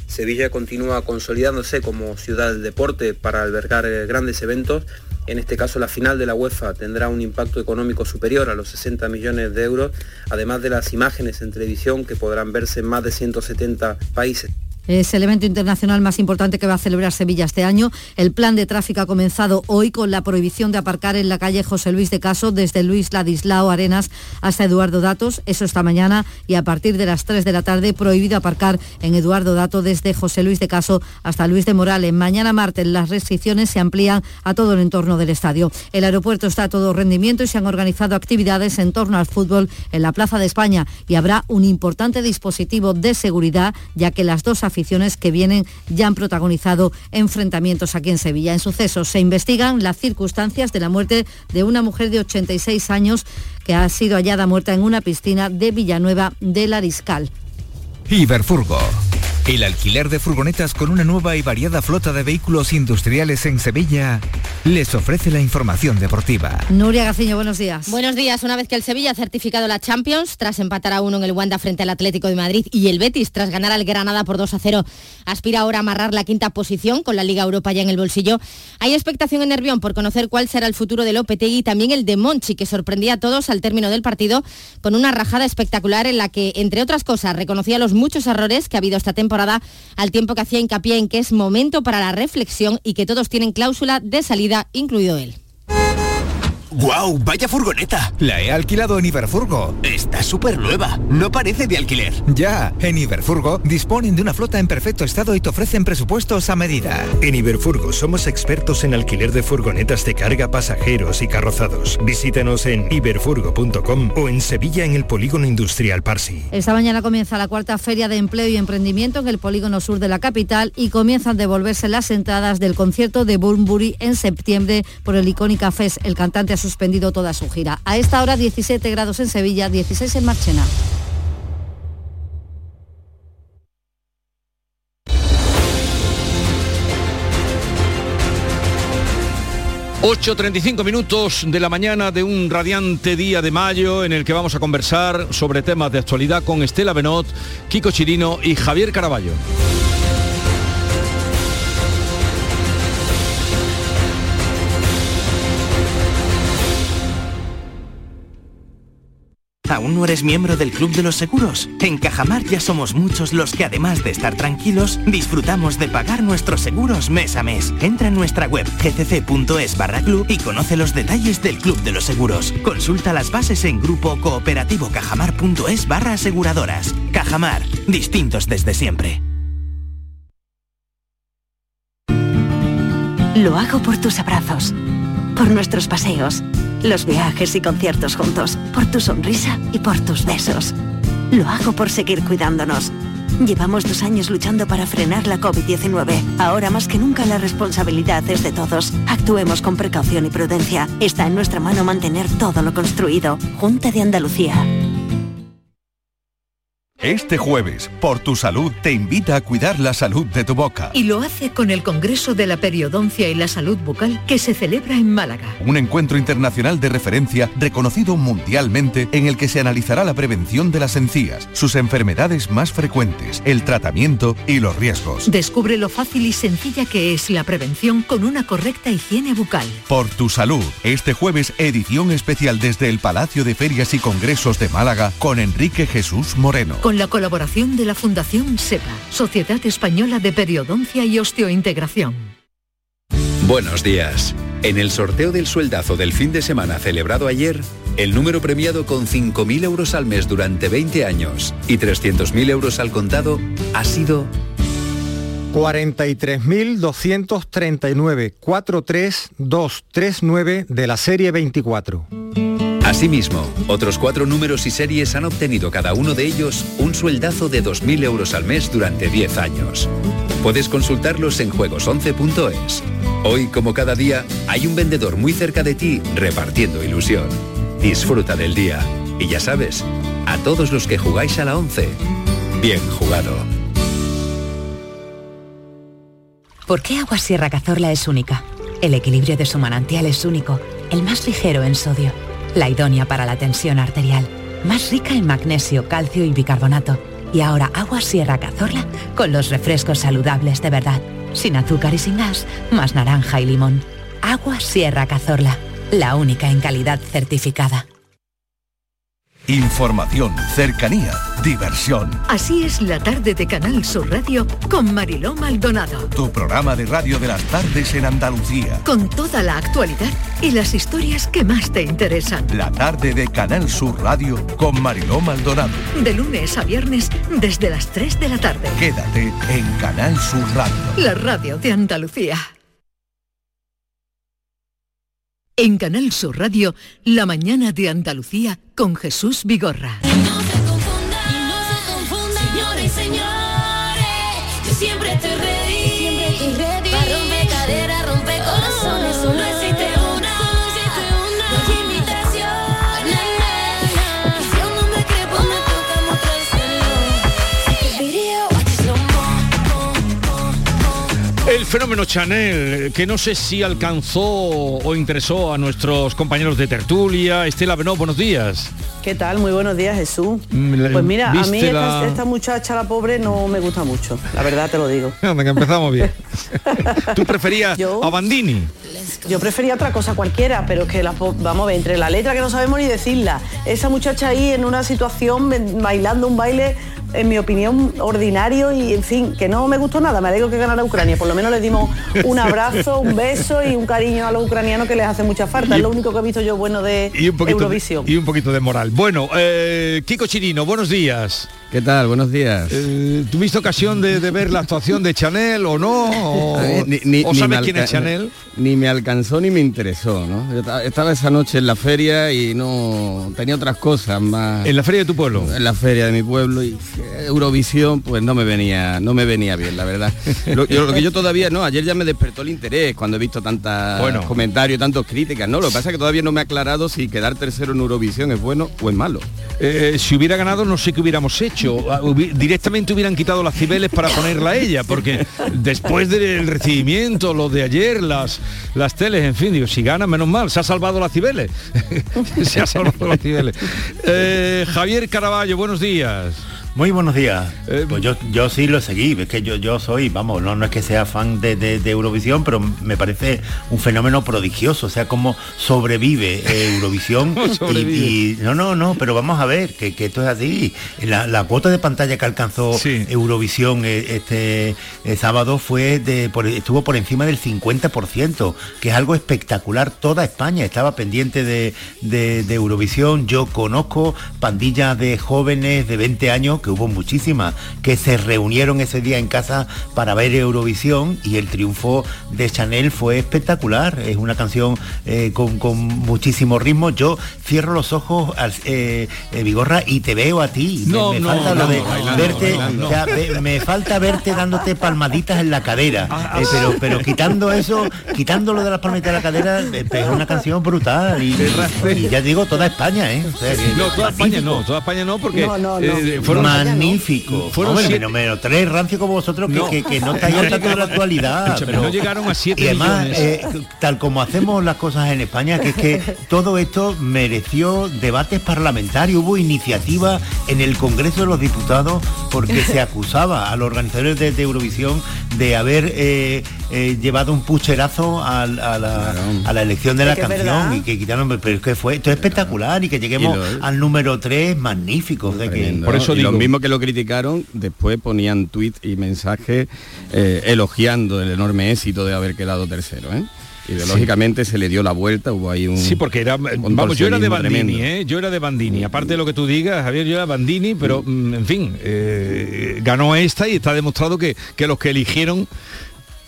Sevilla continúa consolidándose como ciudad del deporte para albergar eh, grandes eventos. En este caso, la final de la UEFA tendrá un impacto económico superior a los 60 millones de euros, además de las imágenes en televisión que podrán verse en más de 170 países. Es el evento internacional más importante que va a celebrar Sevilla este año. El plan de tráfico ha comenzado hoy con la prohibición de aparcar en la calle José Luis de Caso desde Luis Ladislao Arenas hasta Eduardo Datos. Eso esta mañana y a partir de las 3 de la tarde prohibido aparcar en Eduardo Dato desde José Luis de Caso hasta Luis de Morales. Mañana martes las restricciones se amplían a todo el entorno del estadio. El aeropuerto está a todo rendimiento y se han organizado actividades en torno al fútbol en la Plaza de España y habrá un importante dispositivo de seguridad ya que las dos aficiones que vienen ya han protagonizado enfrentamientos aquí en Sevilla. En sucesos se investigan las circunstancias de la muerte de una mujer de 86 años que ha sido hallada muerta en una piscina de Villanueva del Ariscal. Iberfurgo. El alquiler de furgonetas con una nueva y variada flota de vehículos industriales en Sevilla les ofrece la información deportiva. Nuria Gaciño, buenos días. Buenos días. Una vez que el Sevilla ha certificado la Champions, tras empatar a uno en el Wanda frente al Atlético de Madrid y el Betis tras ganar al Granada por 2 a 0, aspira ahora a amarrar la quinta posición con la Liga Europa ya en el bolsillo. Hay expectación en Nervión por conocer cuál será el futuro de Lopetegui y también el de Monchi, que sorprendía a todos al término del partido con una rajada espectacular en la que, entre otras cosas, reconocía los muchos errores que ha habido esta al tiempo que hacía hincapié en que es momento para la reflexión y que todos tienen cláusula de salida, incluido él. ¡Guau! ¡Vaya furgoneta! La he alquilado en Iberfurgo. Está súper nueva. No parece de alquiler. Ya, en Iberfurgo disponen de una flota en perfecto estado y te ofrecen presupuestos a medida. En Iberfurgo somos expertos en alquiler de furgonetas de carga, pasajeros y carrozados. Visítanos en iberfurgo.com o en Sevilla en el Polígono Industrial Parsi. Esta mañana comienza la cuarta feria de empleo y emprendimiento en el polígono sur de la capital y comienzan a devolverse las entradas del concierto de Bunbury en septiembre por el icónica FES. El cantante suspendido toda su gira. A esta hora 17 grados en Sevilla, 16 en Marchena. ...8.35 minutos de la mañana de un radiante día de mayo... ...en el que vamos a conversar sobre temas de actualidad... ...con Estela Benot, Kiko Chirino y Javier Caraballo. ¿Aún no eres miembro del Club de los Seguros? En Cajamar ya somos muchos los que además de estar tranquilos, disfrutamos de pagar nuestros seguros mes a mes. Entra en nuestra web gcc.es barra club y conoce los detalles del Club de los Seguros. Consulta las bases en grupo cooperativo cajamar.es barra aseguradoras. Cajamar, distintos desde siempre. Lo hago por tus abrazos, por nuestros paseos los viajes y conciertos juntos, por tu sonrisa y por tus besos. Lo hago por seguir cuidándonos. Llevamos dos años luchando para frenar la COVID-19. Ahora más que nunca la responsabilidad es de todos. Actuemos con precaución y prudencia. Está en nuestra mano mantener todo lo construido. Junta de Andalucía. Este jueves, por tu salud, te invita a cuidar la salud de tu boca. Y lo hace con el Congreso de la Periodoncia y la Salud Bucal que se celebra en Málaga. Un encuentro internacional de referencia reconocido mundialmente en el que se analizará la prevención de las encías, sus enfermedades más frecuentes, el tratamiento y los riesgos. Descubre lo fácil y sencilla que es la prevención con una correcta higiene bucal. Por tu salud, este jueves edición especial desde el Palacio de Ferias y Congresos de Málaga con Enrique Jesús Moreno con la colaboración de la Fundación SEPA, Sociedad Española de Periodoncia y Osteointegración. Buenos días. En el sorteo del sueldazo del fin de semana celebrado ayer, el número premiado con 5.000 euros al mes durante 20 años y 300.000 euros al contado ha sido 43.239 43239 de la serie 24. Asimismo, otros cuatro números y series han obtenido cada uno de ellos un sueldazo de 2.000 euros al mes durante 10 años. Puedes consultarlos en juegos11.es. Hoy, como cada día, hay un vendedor muy cerca de ti repartiendo ilusión. Disfruta del día. Y ya sabes, a todos los que jugáis a la 11, bien jugado. ¿Por qué Agua Sierra Cazorla es única? El equilibrio de su manantial es único, el más ligero en sodio la idónea para la tensión arterial, más rica en magnesio, calcio y bicarbonato. Y ahora agua Sierra Cazorla con los refrescos saludables de verdad, sin azúcar y sin gas, más naranja y limón. Agua Sierra Cazorla, la única en calidad certificada. Información, cercanía, diversión. Así es la tarde de Canal Sur Radio con Mariló Maldonado. Tu programa de radio de las tardes en Andalucía. Con toda la actualidad y las historias que más te interesan. La tarde de Canal Sur Radio con Mariló Maldonado. De lunes a viernes desde las 3 de la tarde. Quédate en Canal Sur Radio. La radio de Andalucía. En Canal Sur Radio, La mañana de Andalucía con Jesús Vigorra. El fenómeno Chanel, que no sé si alcanzó o interesó a nuestros compañeros de tertulia. Estela Benó, buenos días. ¿Qué tal? Muy buenos días, Jesús. Mm, Pues mira, a mí ¿viste esta, muchacha, la pobre, no me gusta mucho. La verdad te lo digo. Anda, que empezamos bien. ¿Tú preferías a Bandini? Yo prefería otra cosa cualquiera, pero que la, vamos a ver, entre la letra que no sabemos ni decirla, esa muchacha ahí en una situación bailando un baile en mi opinión, ordinario y, en fin, que no me gustó nada. Me alegro que ganara Ucrania. Por lo menos le dimos un abrazo, un beso y un cariño a los ucranianos que les hace mucha falta. es lo único que he visto yo bueno de Y un poquito, de, Eurovisión. y un poquito de moral. Bueno, eh, Kiko Chirino, buenos días. ¿Qué tal? Buenos días. Eh, ¿Tuviste ocasión de, de ver la actuación de Chanel o no? ¿O, ni- ni- o ni sabes quién es Chanel? Ni me alcanzó ni me interesó, ¿no? Yo estaba esa noche en la feria y no tenía otras cosas más. ¿En la feria de tu pueblo? En la feria de mi pueblo y eh, Eurovisión, pues no me venía, no me venía bien, la verdad. Lo, yo- lo que yo todavía no, ayer ya me despertó el interés cuando he visto tantos Bueno. comentarios, tantas críticas, ¿no? Lo que pasa es que todavía no me ha aclarado si quedar tercero en Eurovisión es bueno o es malo. Eh, si hubiera ganado no sé qué hubiéramos hecho. Ah, directamente hubieran quitado las cibeles para ponerla a ella, porque después del recibimiento, lo de ayer, las, las teles, en fin, digo, si gana, menos mal, se ha salvado las cibeles. se ha salvado las cibeles. Eh, Javier Caraballo, buenos días. Muy buenos días. Eh, pues yo, yo sí lo seguí, es que yo, yo soy, vamos, no, no es que sea fan de, de- de Eurovisión, pero me parece un fenómeno prodigioso, o sea, cómo sobrevive eh, Eurovisión. ¿Cómo sobrevive? Y, y- no, no, no, pero vamos a ver, que, que esto es así. La, la cuota de pantalla que alcanzó Eurovisión eh, este sábado fue de, por- estuvo por encima del 50%, que es algo espectacular. Toda España estaba pendiente de, de- de Eurovisión. Yo conozco pandillas de jóvenes de 20 años, que hubo muchísimas, que se reunieron ese día en casa para ver Eurovisión y el triunfo de Chanel fue espectacular. Es una canción eh, con, con muchísimo ritmo. Yo cierro los ojos, al, eh, eh, Vigorra, y te veo a ti. Me- No, me, no, falta lo de verte, o sea, me falta verte dándote palmaditas en la cadera. Eh, pero, pero quitando eso, quitándolo de las palmaditas de la cadera, es una canción brutal. Y, y ya digo, toda España, ¿eh? O sea, que- No, toda España no, toda España no, porque No, no, no. fueron magnífico. Hombre, siete- menos, tres rancio como vosotros que, No. que, que no estáis tanto de la actualidad. Escúchame, no llegaron a siete y además, millones. eh, tal como hacemos las cosas en España, que es que todo esto mereció debates parlamentarios, hubo iniciativa en el Congreso de los Diputados porque se acusaba a los organizadores de, de Eurovisión de haber eh, eh, llevado un pucherazo a, la, a la elección de Es la canción verdad. y que quitaron, pero es que fue, esto es espectacular y que lleguemos Y lo- al número 3, magnífico. o sea que- Tremendo, ¿no? y los mismos que lo criticaron después ponían tweets y mensajes eh, elogiando el enorme éxito de haber quedado tercero ¿eh? ideológicamente se le dio la vuelta hubo ahí un Sí, porque era, vamos, yo era de Bandini. ¿eh? yo era de Bandini. Aparte de lo que tú digas, Javier, yo era Bandini, pero mm, en fin, eh, ganó esta y está demostrado que, que los que eligieron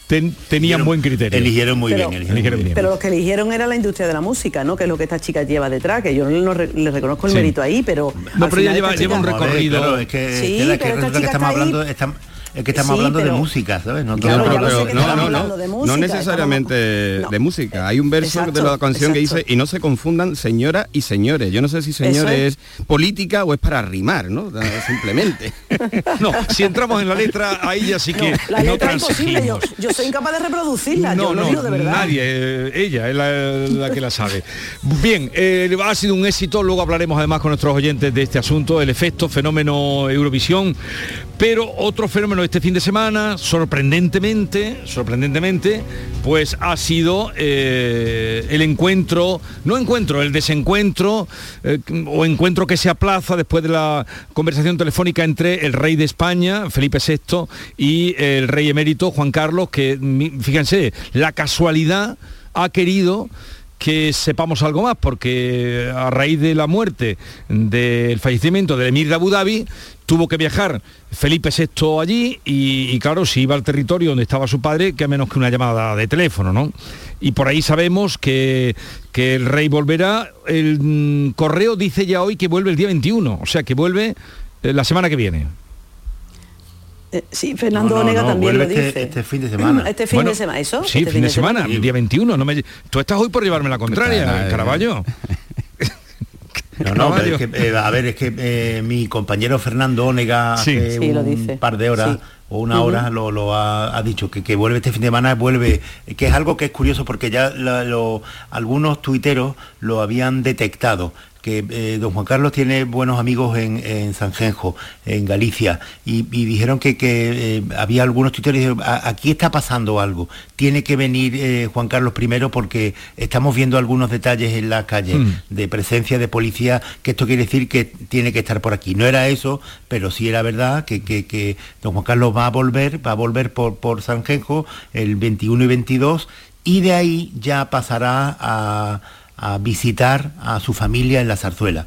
ten- tenían buen criterio. Eligieron muy Pero- bien, eligieron muy bien. Pero los que eligieron era la industria de la música, ¿no? Que es lo que esta chica lleva detrás, que yo no re- le reconozco el Sí. mérito ahí, pero... No, pero ella lleva- lleva un recorrido. Claro, es que, Sí, es que- es que pero esta resulta que chica estamos está ahí- hablando, es que estamos Sí, hablando de música, ¿sabes? No, Claro, No, pero que no, no, no, necesariamente de música. Hay un verso Exacto, de la canción que dice y no se confundan señora y señores. Yo no sé si señores es. política o es para rimar, ¿no? Simplemente. No, si entramos en la letra, ahí ya sí que La no letra es imposible, yo, yo soy incapaz de reproducirla, No, yo lo no, digo de verdad. nadie, eh, ella es la, la que la sabe. Bien, eh, ha sido un éxito, luego hablaremos además con nuestros oyentes de este asunto, el efecto fenómeno Eurovisión, pero otro fenómeno este fin de semana, sorprendentemente, sorprendentemente, pues ha sido eh, el encuentro, no encuentro, el desencuentro eh, o encuentro que se aplaza después de la conversación telefónica entre el rey de España, Felipe VI, y el rey emérito, Juan Carlos, que fíjense, la casualidad ha querido que sepamos algo más, porque a raíz de la muerte, del fallecimiento del emir de Abu Dhabi, tuvo que viajar Felipe VI allí y, claro, si iba al territorio donde estaba su padre, que menos que una llamada de teléfono, ¿no? Y por ahí sabemos que, que el rey volverá, el mm, correo dice ya hoy que vuelve el día 21, o sea que vuelve eh, la semana que viene. Eh, sí, Fernando No, no, Onega no, también lo este- dice. este fin de semana. Este fin Bueno, de semana, ¿eso? Sí, Este fin de semana, el día 21. No me... Tú estás hoy por llevarme la contraria, Nada, Caraballo. No, no, pero Caraballo. es que, eh, a ver, es que eh, mi compañero Fernando Ónega Sí. hace Sí, lo un dice. par de horas Sí. o una hora lo, lo ha, ha dicho, que, que vuelve este fin de semana, vuelve, que es algo que es curioso porque ya la- lo- algunos tuiteros lo habían detectado que eh, don Juan Carlos tiene buenos amigos en, en Sanjenjo, en Galicia, y, y dijeron que, que, eh, había algunos tutores, dijeron, "A- aquí está pasando algo, tiene que venir eh, Juan Carlos I porque estamos viendo algunos detalles en la calle Mm. de presencia de policía, que esto quiere decir que tiene que estar por aquí. No era eso, pero sí era verdad que, que- que don Juan Carlos va a volver, va a volver por, por Sanjenjo el 21 y 22, y de ahí ya pasará a, a visitar a su familia en la zarzuela.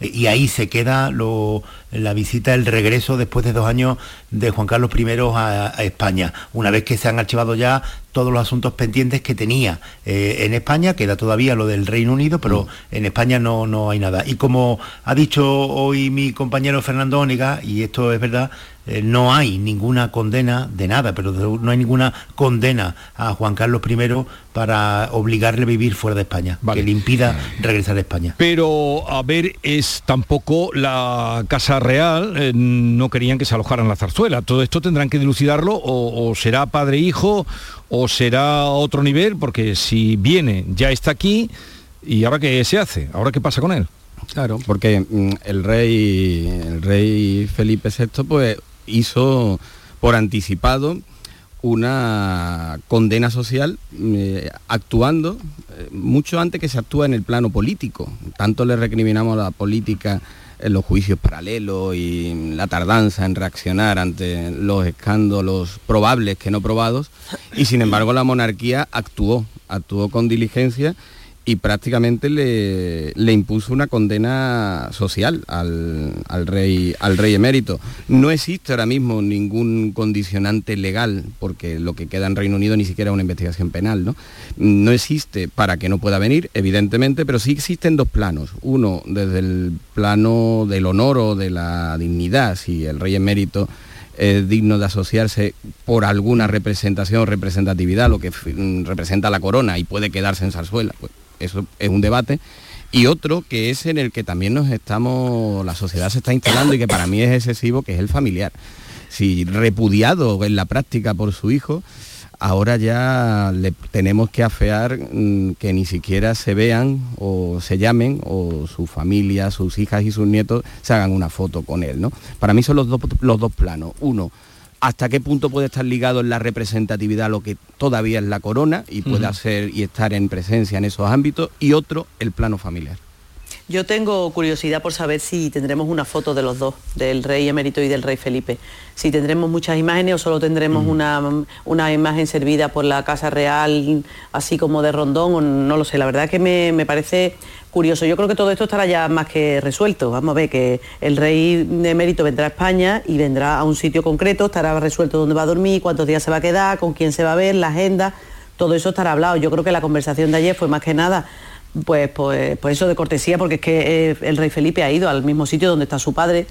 E- Y ahí se queda lo- la visita, el regreso después de dos años de Juan Carlos I a, a España, una vez que se han archivado ya todos los asuntos pendientes que tenía eh, en España, queda todavía lo del Reino Unido, pero en España no, no hay nada. Y como ha dicho hoy mi compañero Fernando Ónega, y esto es verdad, eh, no hay ninguna condena de nada, pero no hay ninguna condena a Juan Carlos I para obligarle a vivir fuera de España, que le impida regresar a España. Pero, a ver, es tampoco la Casa Real, eh, no querían que se alojaran en la zarzuela. Todo esto tendrán que dilucidarlo o, o será padre-hijo o será otro nivel, porque si viene, ya está aquí, ¿y ahora qué se hace? ¿Ahora qué pasa con él? Claro, porque mm, el rey, el rey Felipe VI pues hizo por anticipado una condena social eh, actuando eh, mucho antes que se actúa en el plano político. Tanto le recriminamos a la política en los juicios paralelos y la tardanza en reaccionar ante los escándalos probables que no probados y sin embargo la monarquía actuó, actuó con diligencia y prácticamente le, le impuso una condena social al, al rey, al rey emérito. No existe ahora mismo ningún condicionante legal, porque lo que queda en Reino Unido ni siquiera es una investigación penal, ¿no? No existe para que no pueda venir, evidentemente, pero sí existen dos planos. Uno, desde el plano del honor o de la dignidad, si el rey emérito es digno de asociarse por alguna representación o representatividad, lo que representa la corona y puede quedarse en zarzuela. Pues eso es un debate. Y otro que es en el que también nos estamos, la sociedad se está instalando y que para mí es excesivo, que es el familiar. Si repudiado en la práctica por su hijo, ahora ya le tenemos que afear mm, que ni siquiera se vean o se llamen o su familia, sus hijas y sus nietos se hagan una foto con él. ¿no? Para mí son los dos, los dos planos. Uno, hasta qué punto puede estar ligado en la representatividad lo que todavía es la corona y puede hacer y estar en presencia en esos ámbitos y otro el plano familiar. Yo tengo curiosidad por saber si tendremos una foto de los dos, del rey emérito y del rey Felipe. Si tendremos muchas imágenes o solo tendremos una, una imagen servida por la Casa Real, así como de Rondón, o no lo sé. La verdad que me, me parece curioso. Yo creo que todo esto estará ya más que resuelto. Vamos a ver que el rey emérito vendrá a España y vendrá a un sitio concreto, estará resuelto dónde va a dormir, cuántos días se va a quedar, con quién se va a ver, la agenda. Todo eso estará hablado. Yo creo que la conversación de ayer fue más que nada pues, pues, pues eso de cortesía, porque es que eh, el rey Felipe ha ido al mismo sitio donde está su padre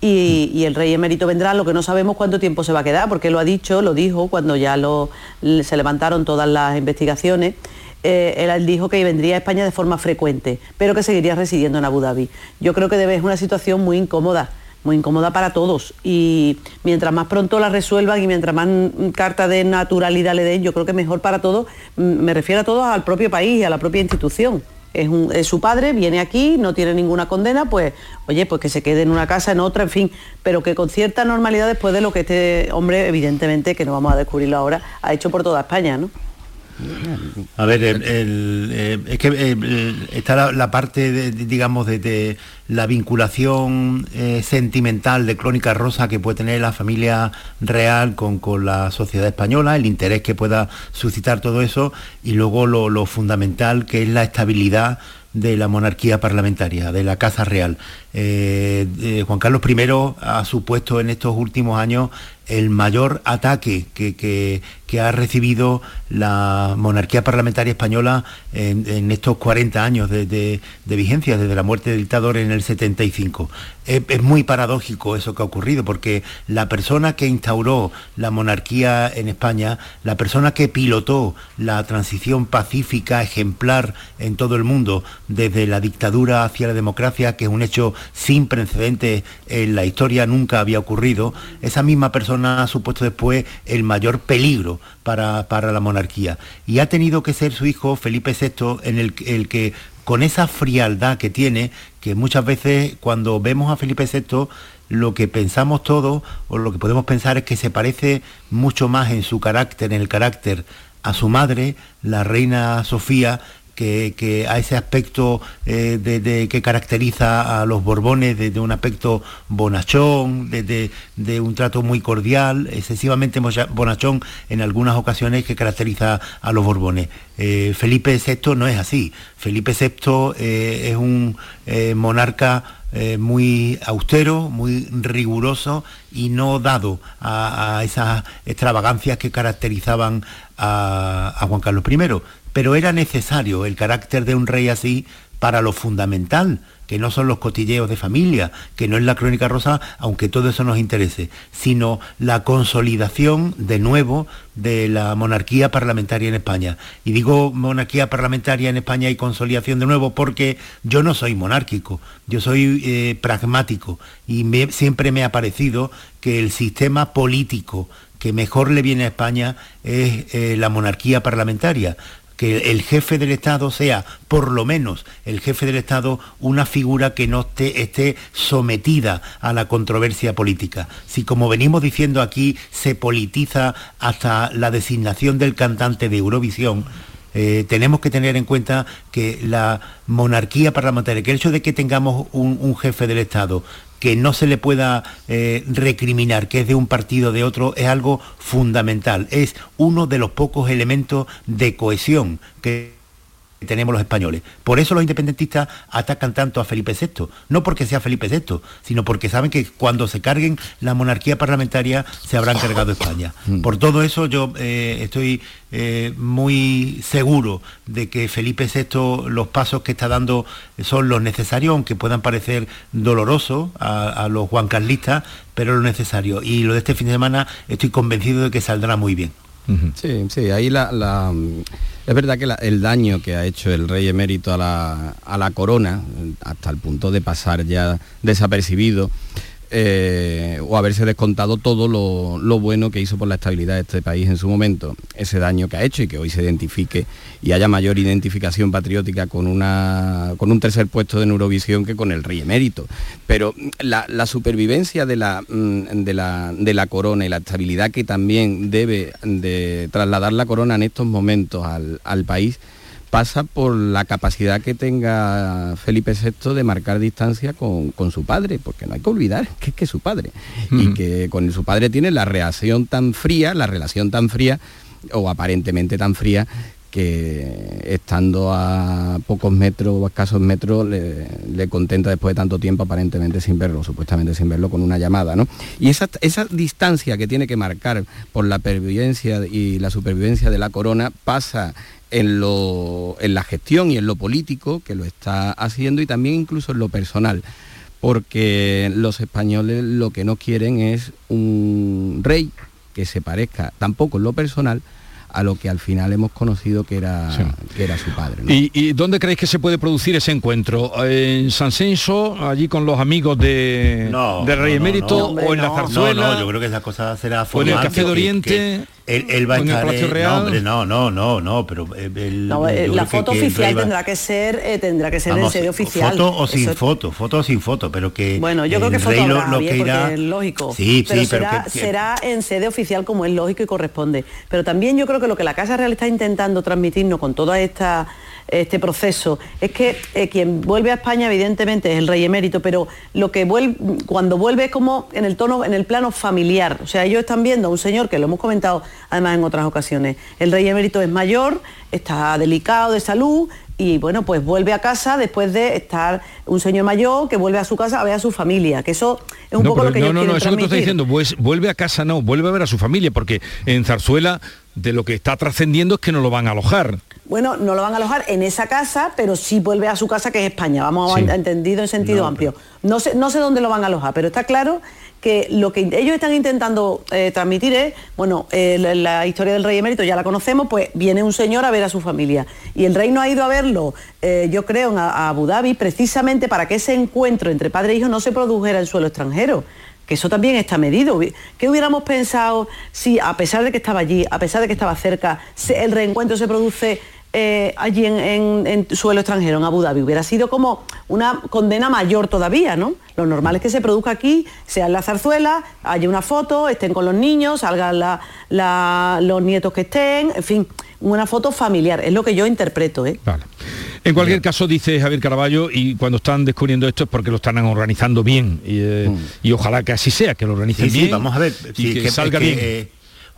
y, el rey emérito vendrá, lo que no sabemos cuánto tiempo se va a quedar, porque lo ha dicho, lo dijo cuando ya lo, se levantaron todas las investigaciones. eh, él dijo que vendría a España de forma frecuente, pero que seguiría residiendo en Abu Dhabi. Yo creo que debe, es una situación muy incómoda, muy incómoda para todos. Y mientras más pronto la resuelvan y mientras más carta de naturalidad le den, yo creo que mejor para todos. Mm, Me refiero a todos al propio país y a la propia institución. Es, un- es su padre, viene aquí, no tiene ninguna condena, pues oye, pues que se quede en una casa, en otra, en fin, pero que con cierta normalidad después de lo que este hombre, evidentemente, que no vamos a descubrirlo ahora, ha hecho por toda España, ¿no? A ver, el, eh, es que el- está la, parte, de, digamos, de, de la vinculación eh, sentimental de Crónica Rosa que puede tener la familia real con, con la sociedad española, el interés que pueda suscitar todo eso, y luego lo, lo fundamental que es la estabilidad de la monarquía parlamentaria, de la Casa Real. Eh, eh, Juan Carlos I ha supuesto en estos últimos años el mayor ataque que, ha recibido la monarquía parlamentaria española en, estos 40 años de, vigencia, desde la muerte del dictador en el 75. Es, es muy paradójico eso que ha ocurrido, porque la persona que instauró la monarquía en España, la persona que pilotó la transición pacífica, ejemplar en todo el mundo, desde la dictadura hacia la democracia, que es un hecho sin precedentes en la historia, nunca había ocurrido, esa misma persona ha supuesto después el mayor peligro para, para la monarquía. Y ha tenido que ser su hijo, Felipe VI, en el, el que con esa frialdad que tiene, que muchas veces cuando vemos a Felipe VI lo que pensamos todos o lo que podemos pensar es que se parece mucho más en su carácter, en el carácter a su madre, la reina Sofía, que, a ese aspecto eh, de, que caracteriza a los Borbones, de, un aspecto bonachón, de, un trato muy cordial, excesivamente bonachón en algunas ocasiones que caracteriza a los Borbones. Eh, Felipe VI no es así. Felipe VI eh, es un monarca muy austero, muy riguroso y no dado a, esas extravagancias que caracterizaban a, a Juan Carlos I pero era necesario el carácter de un rey así para lo fundamental, que no son los cotilleos de familia, que no es la crónica rosa, aunque todo eso nos interese, sino la consolidación de nuevo de la monarquía parlamentaria en España. Y digo monarquía parlamentaria en España y consolidación de nuevo porque yo no soy monárquico, yo soy eh, pragmático y siempre me ha parecido que el sistema político que mejor le viene a España es eh, la monarquía parlamentaria que el jefe del Estado sea, por lo menos, el jefe del Estado una figura que no esté, esté, sometida a la controversia política. Si como venimos diciendo aquí se politiza hasta la designación del cantante de Eurovisión, eh, tenemos que tener en cuenta que la monarquía parlamentaria, que el hecho de que tengamos un jefe del Estado que no se le pueda eh, recriminar que es de un partido o de otro es algo fundamental, es uno de los pocos elementos de cohesión que tenemos los españoles. Por eso los independentistas atacan tanto a Felipe VI, no porque sea Felipe VI, sino porque saben que cuando se carguen la monarquía parlamentaria se habrán cargado España. Mm. Por todo eso yo eh, estoy eh, muy seguro de que Felipe VI los pasos que está dando son los necesarios, aunque puedan parecer dolorosos a, a los juancarlistas, pero lo necesario. Y lo de este fin de semana estoy convencido de que saldrá muy bien. Sí, sí, ahí la, es verdad que el daño que ha hecho el rey emérito a la, a la corona, hasta el punto de pasar ya desapercibido, eh, o haberse descontado todo lo, bueno que hizo por la estabilidad de este país en su momento, ese daño que ha hecho y que hoy se identifique y haya mayor identificación patriótica con, una, con un tercer puesto de Eurovisión que con el rey emérito. Pero la, supervivencia de la, mm, de, la, de la, corona y la estabilidad que también debe de trasladar la corona en estos momentos al, al país, pasa por la capacidad que tenga Felipe VI de marcar distancia con, su padre, porque no hay que olvidar que es que su padre, y que con su padre tiene la reacción tan fría, la relación tan fría, o aparentemente tan fría, que estando a pocos metros o a escasos metros le, contenta después de tanto tiempo aparentemente sin verlo, supuestamente sin verlo con una llamada. ¿no? Y esa, esa distancia que tiene que marcar por la pervivencia y la supervivencia de la corona pasa en, lo, en la gestión y en lo político, que lo está haciendo, y también incluso en lo personal, porque los españoles lo que no quieren es un rey que se parezca tampoco en lo personal a lo que al final hemos conocido que era, que era su padre. ¿Y, dónde creéis que se puede producir ese encuentro? ¿En San Censo, allí con los amigos de, de Rey Emérito, o en la zarzuela? No, yo creo que esa cosa será formal. ¿O en el Café de Oriente? Él, va a estar el Real. No, no, no, no, pero eh, la foto oficial tendrá que ser eh, tendrá que ser en sede oficial. Foto o sin foto, foto o sin foto, pero que Bueno, yo creo que foto lo, que irá... es lógico. Sí, pero sí, será, será en sede oficial como es lógico y corresponde. Pero también yo creo que lo que la Casa Real está intentando transmitirnos con toda esta este proceso. Es que eh, quien vuelve a España evidentemente es el rey emérito, pero lo que vuelve, cuando vuelve es como en el tono, en el plano familiar. O sea, ellos están viendo a un señor que lo hemos comentado además en otras ocasiones. El rey emérito es mayor, está delicado de salud, y bueno, pues vuelve a casa después de estar un señor mayor que vuelve a su casa a ver a su familia, que eso es un poco lo que no, yo no, no, eso que te estoy diciendo, pues vuelve a casa no, vuelve a ver a su familia, porque en Zarzuela de lo que está trascendiendo es que no lo van a alojar. Bueno, no lo van a alojar en esa casa, pero sí vuelve a su casa que es España, vamos a entendido en sentido amplio. No sé, no sé dónde lo van a alojar, pero está claro que lo que ellos están intentando eh, transmitir es, bueno, eh, la, historia del rey emérito ya la conocemos, pues viene un señor a ver a su familia. Y el rey no ha ido a verlo, eh, yo creo, a, Abu Dhabi, precisamente para que ese encuentro entre padre e hijo no se produjera en suelo extranjero que eso también está medido. ¿Qué hubiéramos pensado si, a pesar de que estaba allí, a pesar de que estaba cerca, el reencuentro se produce eh, allí en, en- en suelo extranjero, en Abu Dhabi. Hubiera sido como una condena mayor todavía, ¿no? Lo normal es que se produzca aquí, sea en la zarzuela, haya una foto, estén con los niños, salgan la- la- los nietos que estén, en fin, una foto familiar, es lo que yo interpreto, ¿eh? En cualquier caso, dice Javier Caraballo, y cuando están descubriendo esto es porque lo están organizando bien. Y, eh, y ojalá que así sea, que lo organicen Sí, sí, bien. vamos a ver. y sí, que, salga es que, bien. eh,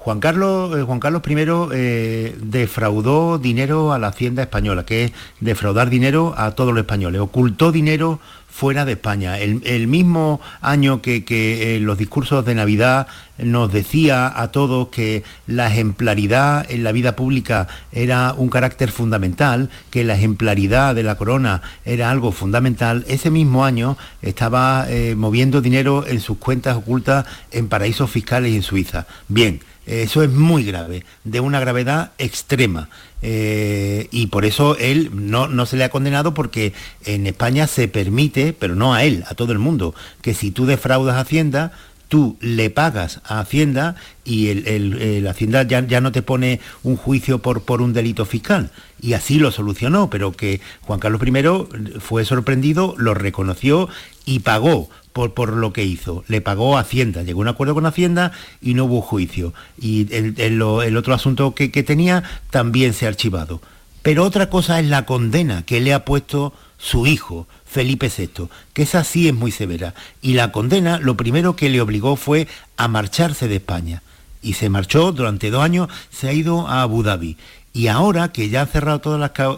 Juan Carlos, eh, Juan Carlos I eh, defraudó dinero a la Hacienda española, que es defraudar dinero a todos los españoles, ocultó dinero fuera de España. El, mismo año que, que, eh, los discursos de Navidad nos decía a todos que la ejemplaridad en la vida pública era un carácter fundamental, que la ejemplaridad de la corona era algo fundamental, ese mismo año estaba moviendo dinero en sus cuentas ocultas en paraísos fiscales y en Suiza. Bien, eso es muy grave, de una gravedad extrema. Eh, y por eso él no, no se le ha condenado porque en España se permite, pero no a él, a todo el mundo, que si tú defraudas Hacienda, tú le pagas a Hacienda y el Hacienda ya, ya no te pone un juicio por, por un delito fiscal. Y así lo solucionó, pero que Juan Carlos I fue sorprendido, lo reconoció y pagó por, lo que hizo. Le pagó Hacienda, llegó a un acuerdo con Hacienda y no hubo juicio. Y el, otro asunto que, tenía también se ha archivado. Pero otra cosa es la condena que le ha puesto su hijo, Felipe VI, que esa sí es muy severa. Y la condena lo primero que le obligó fue a marcharse de España. Y se marchó durante dos años, se ha ido a Abu Dhabi. Y ahora que ya ha cerrado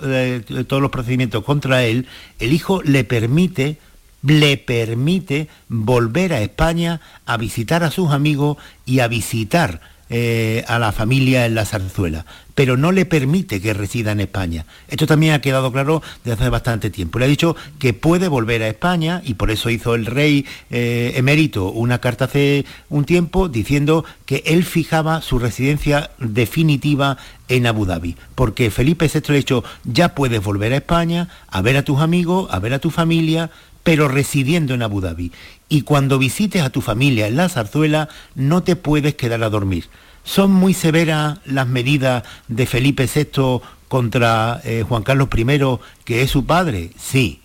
eh, todos los procedimientos contra él, el hijo le permite, le permite volver a España a visitar a sus amigos y a visitar eh, a la familia en la zarzuela, pero no le permite que resida en España. Esto también ha quedado claro desde hace bastante tiempo. Le ha dicho que puede volver a España y por eso hizo el rey eh, emérito una carta hace un tiempo diciendo que él fijaba su residencia definitiva en Abu Dhabi, porque Felipe VI le ha dicho, ya puedes volver a España, a ver a tus amigos, a ver a tu familia, pero residiendo en Abu Dhabi. Y cuando visites a tu familia en la zarzuela, no te puedes quedar a dormir. ¿Son muy severas las medidas de Felipe VI contra eh, Juan Carlos I, que es su padre? Sí,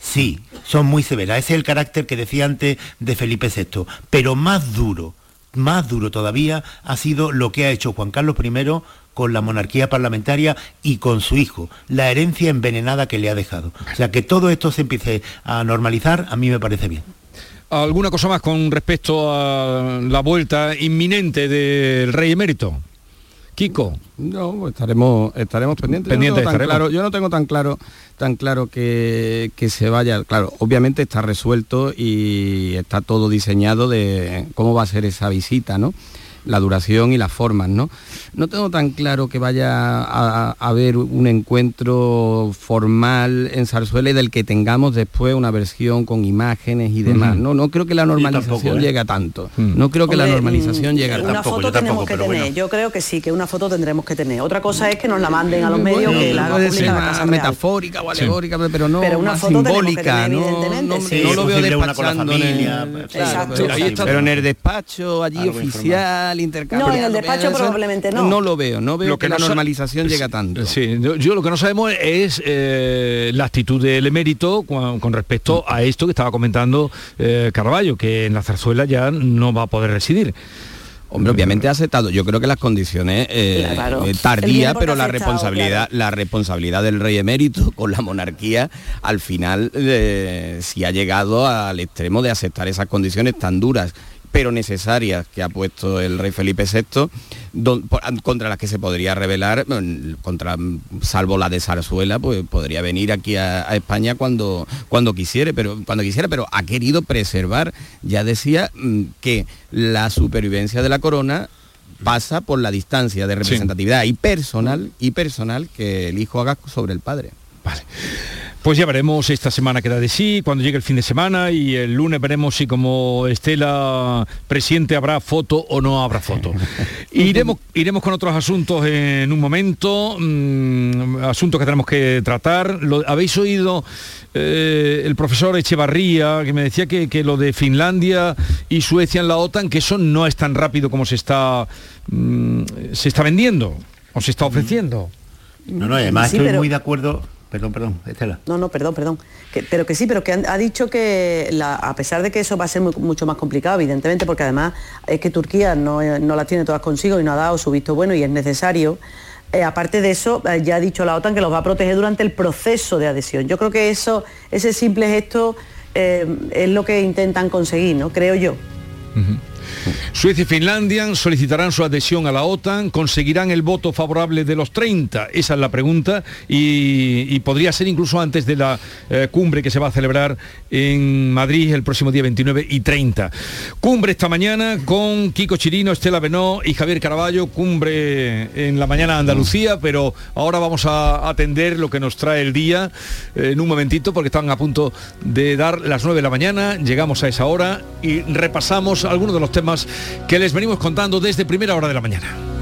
sí, son muy severas. Ese es el carácter que decía antes de Felipe VI. Pero más duro, más duro todavía ha sido lo que ha hecho Juan Carlos I con la monarquía parlamentaria y con su hijo, la herencia envenenada que le ha dejado. O sea, que todo esto se empiece a normalizar, a mí me parece bien. ¿Alguna cosa más con respecto a la vuelta inminente del rey emérito? Kiko. No, pues estaremos, estaremos pendientes. Pendientes yo, no tengo tan estaremos. claro, yo no tengo tan claro, tan claro que, que se vaya. Claro, obviamente está resuelto y está todo diseñado de cómo va a ser esa visita, ¿no? La duración y las formas, ¿no? No tengo tan claro que vaya a, a haber un encuentro formal en Zarzuela y del que tengamos después una versión con imágenes y demás. No, no creo que la normalización tampoco, ¿eh? llegue a tanto. Mm. No creo que la normalización mm, llegue a Una tanto. foto tenemos que tener, yo creo que sí, que una foto tendremos que tener. Otra cosa es que nos la manden a los medios, Bueno, que la haga puede ser pública la más Casa Real. metafórica o alegórica, pero no Pero una más foto simbólica, tener, no, evidentemente, no- sí. no lo veo Posible una con la despachando en familia, el- claro, Exacto. pero, en el despacho allí Algo intercambio. No, en el despacho probablemente no. No lo veo, no veo Lo que, que la no normalización llega tanto. Sí, yo, lo que no sabemos es eh, la actitud del emérito con, con respecto a esto que estaba comentando eh, Carballo, que en la zarzuela ya no va a poder residir. Hombre, obviamente ha aceptado. Yo creo que las condiciones eh, Claro. eh, tardía, pero la aceptado, responsabilidad, la responsabilidad del rey emérito con la monarquía, al final eh, sí ha llegado al extremo de aceptar esas condiciones tan duras pero necesarias que ha puesto el rey Felipe VI, don- por- contra las que se podría rebelar, mm, contra, mm, salvo la de Zarzuela, pues podría venir aquí a, a España cuando, cuando quisiere, pero cuando quisiera, pero ha querido preservar, ya decía, mm, que la supervivencia de la corona pasa por la distancia de representatividad y personal y personal que el hijo haga sobre el padre. Pues ya veremos esta semana que da de sí, cuando llegue el fin de semana y el lunes veremos si como Estela presidente habrá foto o no habrá foto. iremos, iremos con otros asuntos en un momento, mm, asuntos que tenemos que tratar. Lo- ¿Habéis oído eh, el profesor Echevarría que me decía que, que lo de Finlandia y Suecia en la OTAN, que eso no es tan rápido como se está, mm, se está vendiendo o se está ofreciendo? No, no, además Sí, estoy pero- muy de acuerdo. Perdón, perdón, Estela. No, no, perdón, perdón. Que- pero que sí, pero que han- ha dicho que la- a pesar de que eso va a ser muy- mucho más complicado, evidentemente, porque además es que Turquía no, eh, no las tiene todas consigo y no ha dado su visto bueno y es necesario. eh, aparte de eso, eh, ya ha dicho la OTAN que los va a proteger durante el proceso de adhesión. Yo creo que eso, ese simple gesto eh, es lo que intentan conseguir, ¿no? Creo yo. Suecia y Finlandia solicitarán su adhesión a la OTAN, conseguirán el voto favorable de los 30, esa es la pregunta, y, podría ser incluso antes de la eh, cumbre que se va a celebrar en Madrid el próximo día 29 y 30. Cumbre esta mañana con Kiko Chirino, Estela Benó y Javier Caraballo, cumbre en la mañana Andalucía, pero ahora vamos a atender lo que nos trae el día eh, en un momentito porque están a punto de dar las 9 de la mañana, llegamos a esa hora y repasamos algunos de los que les venimos contando desde primera hora de la mañana.